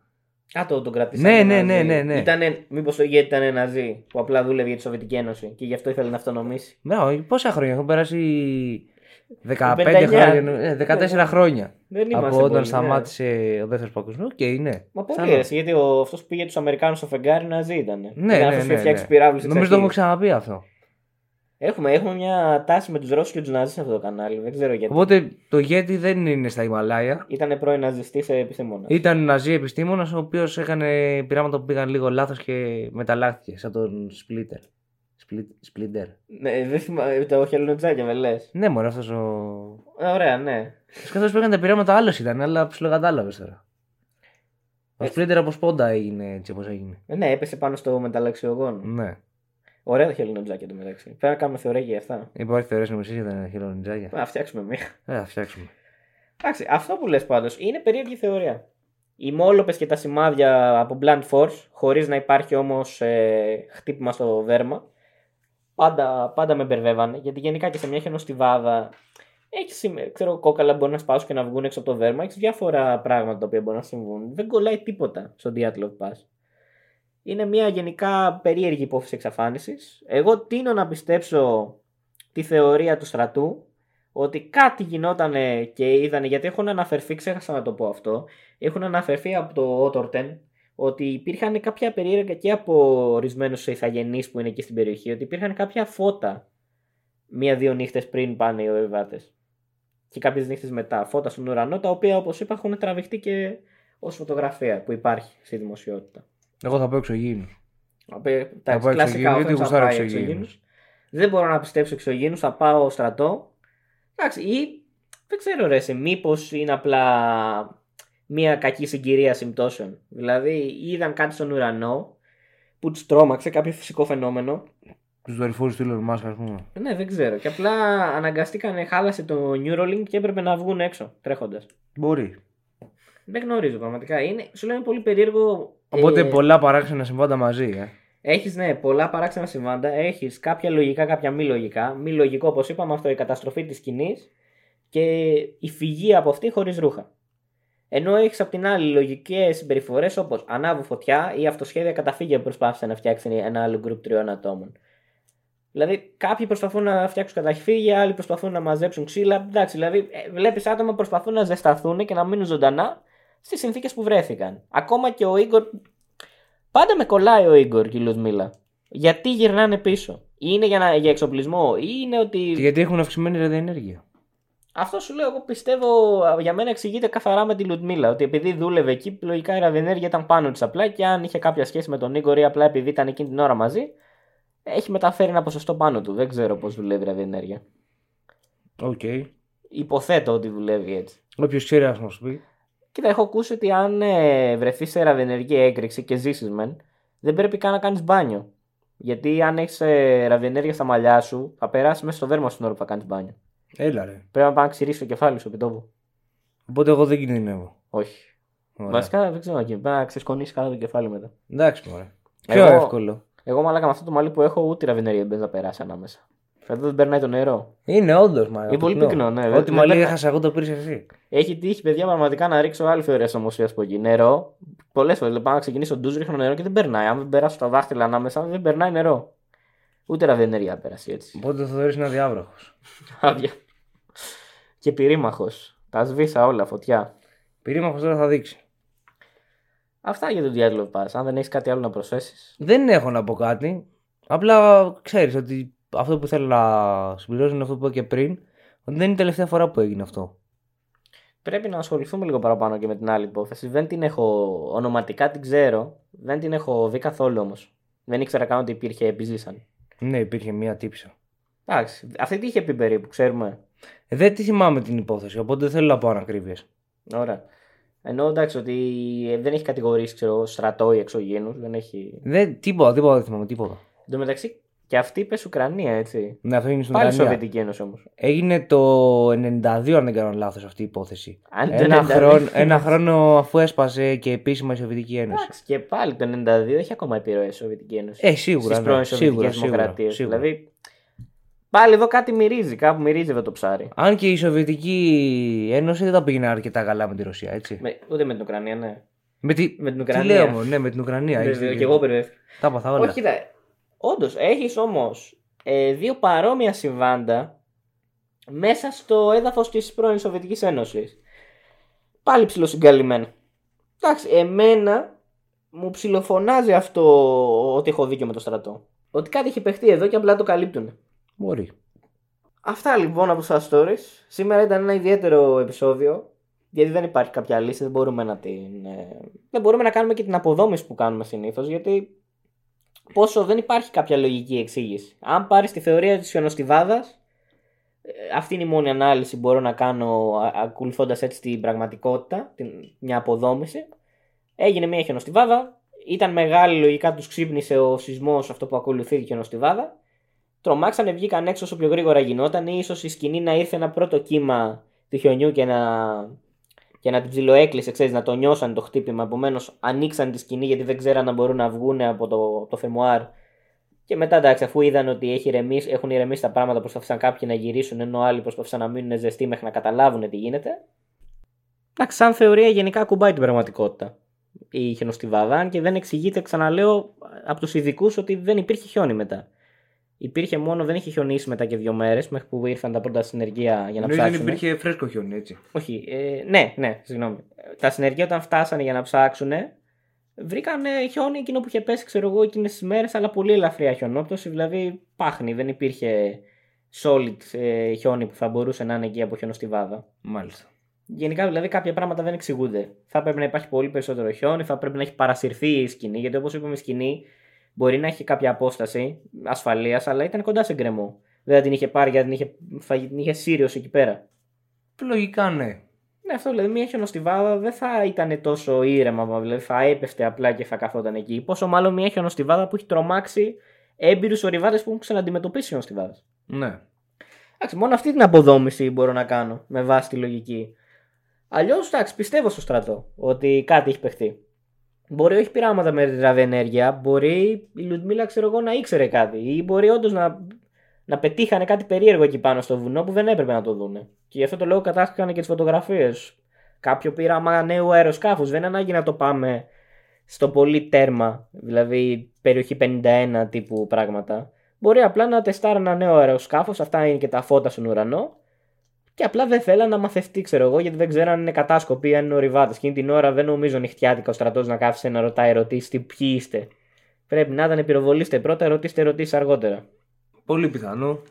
Α, το, τον κρατήσανε. Ναι, ναι, Ναζί. ναι, ναι, ναι. Ήτανε, μήπως ο ηγέτη ήταν Ναζί που απλά δούλευε για τη Σοβιετική Ένωση και γι' αυτό ήθελε να αυτονομήσει. Ναι, όχι, πόσα χρόνια έχουν περάσει. 15 59. χρόνια, ε, 14 χρόνια. Δεν είμαστε Από όταν πολύ, ναι. σταμάτησε ο δεύτερος παγκοσμίος. Οκ, ναι. Μα πολύ Πιθανό. έτσι, γιατί ο, αυτός που πήγε τους Αμερικάνους στο φεγγάρι Ναζί ήταν. Ναι, Ήταν ναι, αυτός που ναι, είχε φτιάξει ναι. πυράβλους εξ Νομίζω το έχουμε αρχής. ξαναπεί αυτό. Έχουμε, έχουμε μια τάση με τους Ρώσους και τους Ναζί σε αυτό το κανάλι. Δεν ξέρω γιατί. Οπότε το Γέτι δεν είναι στα Ιμαλάια. Ήταν πρώην ναζιστής σε επιστήμονας. Ήταν ναζί επιστήμονας ο οποίος έκανε πειράματα που πήγαν λίγο λάθος και μεταλλάχθηκε. Σαν τον Σπλίτερ. Σπλίτερ. Ναι, δεν θυμάμαι. Το χελονιτζάκια με λες. Ναι, μωρέ, αυτός ο. Ωραία, ναι. Καθώ πήγαν τα πειράματα, άλλος ήταν, αλλά ψιλοκατάλαβε τώρα. Ο Ε. Σπλίτερ από σπόντα έγινε έτσι όπως έγινε. Ε, Ναι, έπεσε πάνω στο μεταλλαξιογόνο. Ναι. Ωραία το χελονιτζάκια το μεταξύ. Πρέπει να κάνουμε θεωρία για αυτά. Υπάρχει θεωρία νομισή για τα χελονιτζάκια. Να φτιάξουμε μία. Ε, θα φτιάξουμε. Εντάξει, αυτό που λες πάντως είναι περίεργη θεωρία. Οι μόλοπες και τα σημάδια από blunt force, χωρίς να υπάρχει όμως ε, χτύπημα στο δέρμα, πάντα, πάντα με μπερδεύανε. Γιατί γενικά και σε μια χιονοστιβάδα έχει ξέρω, κόκαλα μπορεί να σπάσουν και να βγουν έξω από το δέρμα. Έχεις διάφορα πράγματα τα οποία μπορεί να συμβούν. Δεν κολλάει τίποτα στο Diatlov Pass. Είναι μια γενικά περίεργη υπόθεση εξαφάνισης. Εγώ τίνω να πιστέψω τη θεωρία του στρατού ότι κάτι γινόταν και είδανε, γιατί έχουν αναφερθεί, ξέχασα να το πω αυτό, έχουν αναφερθεί από το Ότορτεν ότι υπήρχαν κάποια περίεργα και από ορισμένους ηθαγενείς που είναι εκεί στην περιοχή, ότι υπήρχαν κάποια φώτα μία-δύο νύχτες πριν πάνε οι επιβάτε. Και κάποιες νύχτες μετά. Φώτα στον ουρανό, τα οποία όπως είπα έχουν τραβηχτεί και ως φωτογραφία που υπάρχει στη δημοσιότητα. Εγώ θα πω εξωγήινου. Απε- Θα Εντάξει, πω κλασικά εξωγήινους, ο γιατί Θεός θα γουστάρω πάει εξωγήινους. εξωγήινους. Δεν μπορώ να πιστέψω εξωγήινους, θα πάω στρατό. Εντάξει, ή δεν ξέρω ρε, σε μήπως είναι απλά μια κακή συγκυρία συμπτώσεων. Δηλαδή είδαν κάτι στον ουρανό που τους τρόμαξε, κάποιο φυσικό φαινόμενο. Τους δορυφόρους του Elon Musk, ας πούμε. Ναι, δεν ξέρω. Και απλά αναγκαστήκανε, χάλασε το Neuralink και έπρεπε να βγουν έξω τρέχοντας. Μπορεί. Δεν γνωρίζω πραγματικά. Είναι, σου λέω είναι πολύ περίεργο. Οπότε ε, πολλά παράξενα συμβάντα μαζί, ε. Έχεις ναι, πολλά παράξενα συμβάντα. Έχεις κάποια λογικά, κάποια μη λογικά. Μη λογικό, όπως είπαμε, αυτό η καταστροφή της σκηνής και η φυγή από αυτή χωρίς ρούχα. Ενώ έχεις απ' την άλλη λογικές συμπεριφορές όπως ανάβω φωτιά ή αυτοσχέδια καταφύγια που προσπάθησε να φτιάξει ένα άλλο γκρουπ τριών ατόμων. Δηλαδή, κάποιοι προσπαθούν να φτιάξουν καταφύγια, άλλοι προσπαθούν να μαζέψουν ξύλα. Εντάξει, δηλαδή, βλέπεις άτομα που προσπαθούν να ζεσταθούν και να μείνουν ζωντανά στις συνθήκες που βρέθηκαν. Ακόμα και ο Ίγκορ. Πάντα με κολλάει ο Ίγκορ και η Λουσμίλα. Γιατί γυρνάνε πίσω; Ή είναι για, να, για εξοπλισμό, ή είναι ότι. Και γιατί έχουν αυξημένη ραδιενέργεια. Αυτό σου λέω, εγώ πιστεύω για μένα εξηγείται καθαρά με τη Λουτμίλα. Ότι επειδή δούλευε εκεί, λογικά η ραδιενέργεια ήταν πάνω της απλά και αν είχε κάποια σχέση με τον Ίγκορ ή απλά επειδή ήταν εκείνη την ώρα μαζί, έχει μεταφέρει ένα ποσοστό πάνω του. Δεν ξέρω πώς δουλεύει η ραδιενέργεια. Οκ. Υποθέτω ότι δουλεύει έτσι. Όποιος ξέρει, ας μας πει. Κοίτα, έχω ακούσει ότι αν ε, βρεθείς σε ραδιενεργή έκρηξη και ζήσεις μεν, δεν πρέπει καν να κάνεις μπάνιο. Γιατί αν έχεις ε, ραδιενέργεια στα μαλλιά σου, θα περάσεις μέσα στο δέρμα στην ώρα που θα κάνεις μπάνιο. Έλα ρε. Πρέπει να πάει να ξηρίσει το κεφάλι σου επί τόπου. Οπότε εγώ δεν κινδυνεύω. Όχι. Ωραία. Βασικά δεν ξέρω, πρέπει να ξεσκονίσεις κάτω το κεφάλι μετά. Εντάξει μωρέ. Πιο Εγώ- εύκολο. Εγώ μαλάκα με αυτό το μαλλί που έχω, ούτε ραβενέργεια δεν θα περάσει ανάμεσα. Εδώ δεν περνάει το νερό. Είναι όντως, μα. Είναι πολύ πυκνό, ναι. Ό,τι Δεν- μαλλί δεν- έχασα εγώ το πήρες εσύ. Έχει τύχει, παιδιά, πραγματικά να ρίξω άλλη θεωρία ομοσία από εκεί. Νερό. Πολλές φορές πάω να ξεκινήσω ντουζ, ρίχνω νερό και δεν περνάει. Αν δεν περάσω τα δάχτυλα ανάμεσα, δεν περνάει νερό. Ούτε ραβενέργεια θα περάσει έτσι. Οπότε θα θεωρείς ένα διάβροχο. (laughs) Άδεια. και πυρήμαχο. Τα σβήσα όλα, φωτιά. Πυρήμαχο τώρα θα δείξει. Αυτά για τον Diablo Pass. Αν δεν έχεις κάτι άλλο να προσθέσεις. Δεν έχω να πω κάτι. Απλά ξέρεις ότι αυτό που θέλω να συμπληρώσω είναι αυτό που είπα και πριν. Ότι δεν είναι η τελευταία φορά που έγινε αυτό. Πρέπει να ασχοληθούμε λίγο παραπάνω και με την άλλη υπόθεση. Δεν την έχω. Ονοματικά την ξέρω. Δεν την έχω δει καθόλου όμως. Δεν ήξερα καν ότι υπήρχε επιζήσαν. Ναι, υπήρχε μία τύψα. Εντάξει. Αυτή τι είχε πει περίπου, ξέρουμε. Ε, δεν τη θυμάμαι την υπόθεση, οπότε δεν θέλω να πω ανακρίβειες. Ωραία. Ενώ εντάξει ότι ε, δεν έχει κατηγορήσει ξέρω, στρατό ή εξωγήνου. Δεν έχει. Δεν, τίποτα, τίποτα δεν θυμάμαι, τίποτα. Εν τω μεταξύ και αυτή είπε Ουκρανία, έτσι. Ναι, αυτό έγινε στην Πάλι Ουκρανία. Σοβιετική Ένωση όμως. Έγινε το 92, αν δεν κάνω λάθος, αυτή η υπόθεση. Αν το Ένα, 92. χρόνο, ένα χρόνο αφού έσπασε και επίσημα η Σοβιετική Ένωση. Εντάξει, και πάλι το 92 έχει ακόμα επιρροές η Σοβιετική Ένωση. Ε, σίγουρα. Στις ναι, πρώην σίγουρα, Σοβιετικές σίγουρα, Δημοκρατίες. σίγουρα. Δηλαδή. Πάλι εδώ κάτι μυρίζει, κάπου μυρίζει εδώ το ψάρι. Αν και η Σοβιετική Ένωση δεν τα πήγαινε αρκετά καλά με τη Ρωσία, έτσι. Με, ούτε με την Ουκρανία, ναι. Με, τη... Με την Τι Ουκρανία. λέω, μόνο, ναι, με την Ουκρανία. έχεις Βέβαια, δίκιο. Και εγώ μπερδεύτηκα. Τα έπαθα όλα. Όχι, κοίτα. Όντως, έχεις όμως ε, δύο παρόμοια συμβάντα μέσα στο έδαφος της πρώην Σοβιετικής Ένωσης. Πάλι ψηλοσυγκαλυμμένα. Εντάξει, εμένα μου ψηλοφωνάζει αυτό ότι έχω δίκιο με το στρατό. Ότι κάτι έχει παιχτεί εδώ και απλά το καλύπτουν. Μπορεί. Αυτά λοιπόν από σας stories. Σήμερα ήταν ένα ιδιαίτερο επεισόδιο. Γιατί δεν υπάρχει κάποια λύση, δεν μπορούμε να την. ε, δεν μπορούμε να κάνουμε και την αποδόμηση που κάνουμε συνήθως. Γιατί πόσο δεν υπάρχει κάποια λογική εξήγηση. Αν πάρεις τη θεωρία της χιονοστιβάδας, αυτή είναι η μόνη ανάλυση που μπορώ να κάνω ακολουθώντας έτσι την πραγματικότητα, την, μια αποδόμηση. Έγινε μια χιονοστιβάδα, ήταν μεγάλη λογικά τους ξύπνησε ο σεισμός αυτό που ακολουθεί τη χιονοστιβάδα. Τρομάξανε, βγήκαν έξω όσο πιο γρήγορα γινόταν, ή ίσως η σκηνή να ήρθε ένα πρώτο κύμα του χιονιού και να, και να την ψιλοέκλεισε, ξέρεις, να το νιώσαν το χτύπημα. Επομένως, ανοίξαν τη σκηνή γιατί δεν ξέραν να μπορούν να βγουν από το, το φεμουάρ. Και μετά, εντάξει, αφού είδαν ότι έχει ηρεμήσει, έχουν ηρεμήσει τα πράγματα, προσπάθησαν κάποιοι να γυρίσουν, ενώ άλλοι προσπάθησαν να μείνουν ζεστοί μέχρι να καταλάβουν τι γίνεται. Εντάξει, σαν θεωρία γενικά κουμπάει την πραγματικότητα η χιονοστιβάδα, αν και δεν εξηγείται, ξαναλέω, από τους ειδικούς ότι δεν υπήρχε χιόνι μετά. Υπήρχε μόνο, δεν είχε χιονίσει μετά και δύο μέρες μέχρι που ήρθαν τα πρώτα συνεργεία για να Εννοείς δεν ψάξουν. υπήρχε φρέσκο χιόνι, έτσι. Όχι, ε, ναι, ναι, συγγνώμη. Τα συνεργεία όταν φτάσανε για να ψάξουν, βρήκαν χιόνι εκείνο που είχε πέσει, ξέρω εγώ, εκείνες τις μέρες, αλλά πολύ ελαφριά χιονόπτωση, δηλαδή πάχνη. Δεν υπήρχε solid ε, χιόνι που θα μπορούσε να είναι εκεί από χιονοστιβάδα. Μάλιστα. Γενικά δηλαδή κάποια πράγματα δεν εξηγούνται. Θα πρέπει να υπάρχει πολύ περισσότερο χιόνι, θα πρέπει να έχει παρασυρθεί η σκηνή, γιατί όπως είπαμε η σκηνή μπορεί να έχει κάποια απόσταση ασφαλείας, αλλά ήταν κοντά σε γκρεμό. Δεν θα την είχε πάρει γιατί την είχε, θα την είχε Σύριος εκεί πέρα. Λογικά ναι. Ναι, αυτό δηλαδή μια χιονοστιβάδα δεν θα ήταν τόσο ήρεμα, δηλαδή θα έπεφτε απλά και θα καθόταν εκεί. Πόσο μάλλον μια χιονοστιβάδα που έχει τρομάξει έμπειρους ορειβάτες που έχουν ξαναντιμετωπίσει χιονοστιβάδες. Ναι. Εντάξει, μόνο αυτή την αποδόμηση μπορώ να κάνω με βάση τη λογική. Αλλιώς, εντάξει, πιστεύω στο στρατό ότι κάτι έχει παιχτεί. Μπορεί όχι πειράματα με ραδιενέργεια, μπορεί η Λουτμίλα, ξέρω εγώ, να ήξερε κάτι. Ή μπορεί όντως να, να πετύχανε κάτι περίεργο εκεί πάνω στο βουνό που δεν έπρεπε να το δούνε. Και γι' αυτό το λόγο κατάστηκαν και τις φωτογραφίες. Κάποιο πείραμα νέου αεροσκάφους. Δεν είναι ανάγκη να το πάμε στο πολύ τέρμα, δηλαδή περιοχή 51 τύπου πράγματα. Μπορεί απλά να τεστάρει ένα νέο αεροσκάφος, αυτά είναι και τα φώτα στον ουρανό. Και απλά δεν θέλαν να μαθευτεί, ξέρω εγώ, γιατί δεν ξέραν αν είναι κατάσκοποι ή αν είναι ορειβάτε. Εκείνη την ώρα δεν νομίζω νυχτιάτικα ο στρατός να κάθισε να ρωτάει ερωτήσει τι ποιοι είστε; Πρέπει να ήταν πυροβολήστε πρώτα, ρωτήστε ερωτήσει αργότερα. Πολύ πιθανό.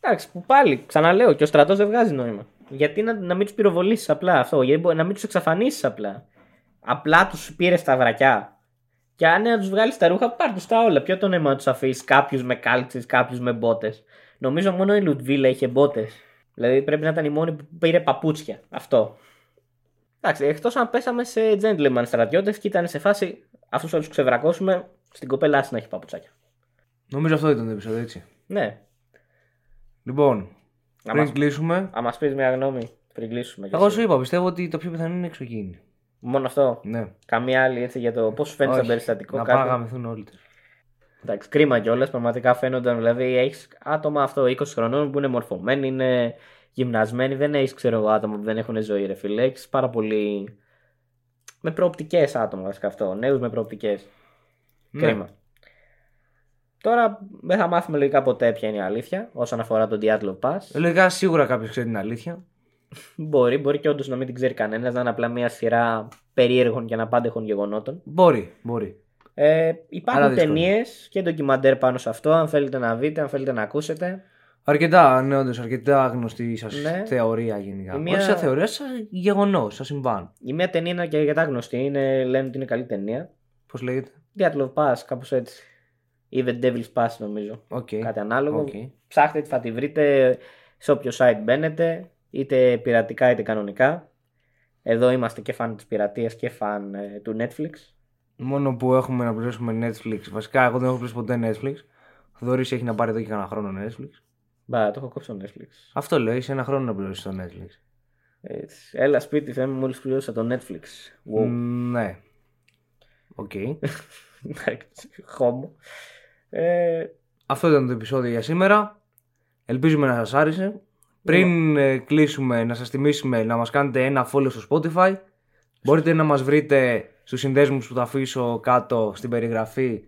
Εντάξει, που πάλι ξαναλέω και ο στρατός δεν βγάζει νόημα. Γιατί να, να μην τους πυροβολήσεις απλά αυτό, γιατί μπορεί να μην τους εξαφανίσεις απλά. Απλά τους πήρες στα βρακιά. Και αν είναι να τους βγάλεις τα ρούχα, πάρ τους τα όλα. Ποιο το νόημα να τους αφήσεις κάποιους με κάλτσες, κάποιους με μπότες. Νομίζω μόνο η Λουτβίλα είχε μπότες. Δηλαδή πρέπει να ήταν η μόνη που πήρε παπούτσια. Αυτό. Εντάξει, εκτός αν πέσαμε σε gentleman στρατιώτες και ήταν σε φάση αυτούς όλου ξεβρακώσουμε στην κοπέλα άσυνα έχει παπουτσάκια. Νομίζω αυτό ήταν το επεισόδιο, έτσι. Ναι. Λοιπόν, Να πριν μας, κλείσουμε, να μας πεις μια γνώμη πριν κλείσουμε. κι εγώ εσύ. σου είπα, πιστεύω ότι το πιο πιθανό είναι εξωγήινη. Μόνο αυτό. Ναι. Καμία άλλη έτσι για το πώς σου φαίνεται Όχι, το περιστατικό. Να κάτι. πάνε να γαμηθούν όλοι τους. Εντάξει, κρίμα κιόλας. Πραγματικά φαίνονταν. Δηλαδή, έχεις άτομα αυτό 20 χρονών που είναι μορφωμένοι, είναι γυμνασμένοι. Δεν έχεις, ξέρω εγώ, άτομα που δεν έχουν ζωή, ρε φίλε. Έχεις πάρα πολύ. με προοπτικές άτομα, βασικά αυτό. Νέους με προοπτικές. Ναι. Κρίμα. Τώρα δεν θα μάθουμε λογικά ποτέ ποια είναι η αλήθεια όσον αφορά τον Diablo Pass. Λογικά σίγουρα κάποιος ξέρει την αλήθεια. Μπορεί, μπορεί και όντως να μην την ξέρει κανένας, να είναι απλά μια σειρά περίεργων και αναπάντεχων γεγονότων. Μπορεί, μπορεί. Ε, Αλλά υπάρχουν δύσκολο. ταινίες και ντοκιμαντέρ πάνω σε αυτό, αν θέλετε να δείτε, αν θέλετε να ακούσετε. Αρκετά, ναι, όντως, αρκετά γνωστή σας Ναι. θεωρία γενικά. Η μία- Όχι σαν θεωρία, σαν γεγονός, σαν συμβάν; Η μία ταινία είναι και αρκετά γνωστή, είναι, λένε ότι είναι καλή ταινία. Πώς λέγεται; Dyatlov Pass, κάπως έτσι. Ή The Devil's Pass, νομίζω. Οκ. Κάτι ανάλογο. Οκ. Ψάχτε τη, θα τη βρείτε σε όποιο site μπαίνετε, είτε πειρατικά είτε κανονικά. Εδώ είμαστε και φαν της πειρατείας και φαν ε, του Netflix. Μόνο που έχουμε να πληρώσουμε Netflix. Βασικά, εγώ δεν έχω πληρώσει ποτέ Netflix. Ο Θοδωρής έχει να πάρει εδώ και κανένα χρόνο Netflix. Μπα, το έχω κόψει στο Netflix. Αυτό λέει, σε ένα χρόνο να πληρώσει το Netflix. Έτσι. Έλα σπίτι, θέλω μόλις πλήρωσα το Netflix. Wow. Μ, Ναι. Οκ. Εντάξει, (laughs) χώμο. Ε, Αυτό ήταν το επεισόδιο για σήμερα. Ελπίζουμε να σας άρεσε. Πριν ε, κλείσουμε, να σας θυμίσουμε να μας κάνετε ένα follow στο Spotify. Μπορείτε να μας βρείτε στους συνδέσμους που θα αφήσω κάτω στην περιγραφή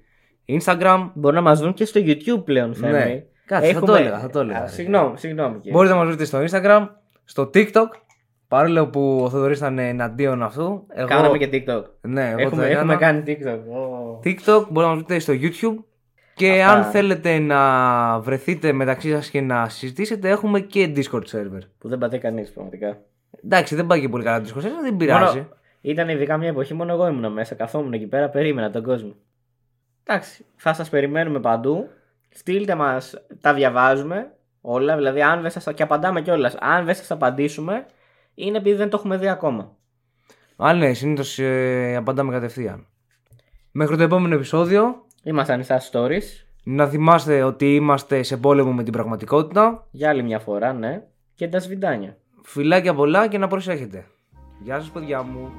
Instagram. μπορεί να μας δουν και στο YouTube πλέον, Θέμη. Ναι. Κάτσε, θα το έλεγα, θα το έλεγα. Α, Συγγνώμη, συγγνώμη. κύριε. Μπορείτε να μας βρείτε στο Instagram, στο TikTok. Παρόλο που ο Θοδωρής ήταν εναντίον αυτού. Εγώ... Κάναμε και TikTok. Ναι, εγώ Έχουμε, το έκανα. έχουμε κάνει TikTok. Ω. TikTok, μπορείτε να μας βρείτε στο YouTube. Και Αυτά. αν θέλετε να βρεθείτε μεταξύ σας και να συζητήσετε, έχουμε και Discord server. Που δεν πατάει κανείς πραγματικά. Εντάξει, δεν πάει και πολύ καλά το Discord server, δεν πειράζει. Μόνο- Ήταν ειδικά μια εποχή, μόνο εγώ ήμουν μέσα. Καθόμουν εκεί πέρα, περίμενα τον κόσμο. Εντάξει, θα σας περιμένουμε παντού. Στείλτε μας, τα διαβάζουμε όλα. Δηλαδή, αν δεν σας, και απαντάμε κιόλας. Αν δεν σας απαντήσουμε, είναι επειδή δεν το έχουμε δει ακόμα. Αλλά ναι, συνήθως ε, απαντάμε κατευθείαν. Μέχρι το επόμενο επεισόδιο, Ήμασταν οι σας stories. να θυμάστε ότι είμαστε σε πόλεμο με την πραγματικότητα. Για άλλη μια φορά, ναι. Και τα σβιντάνια. Φιλάκια πολλά και να προσέχετε. Γεια σας παιδιά μου.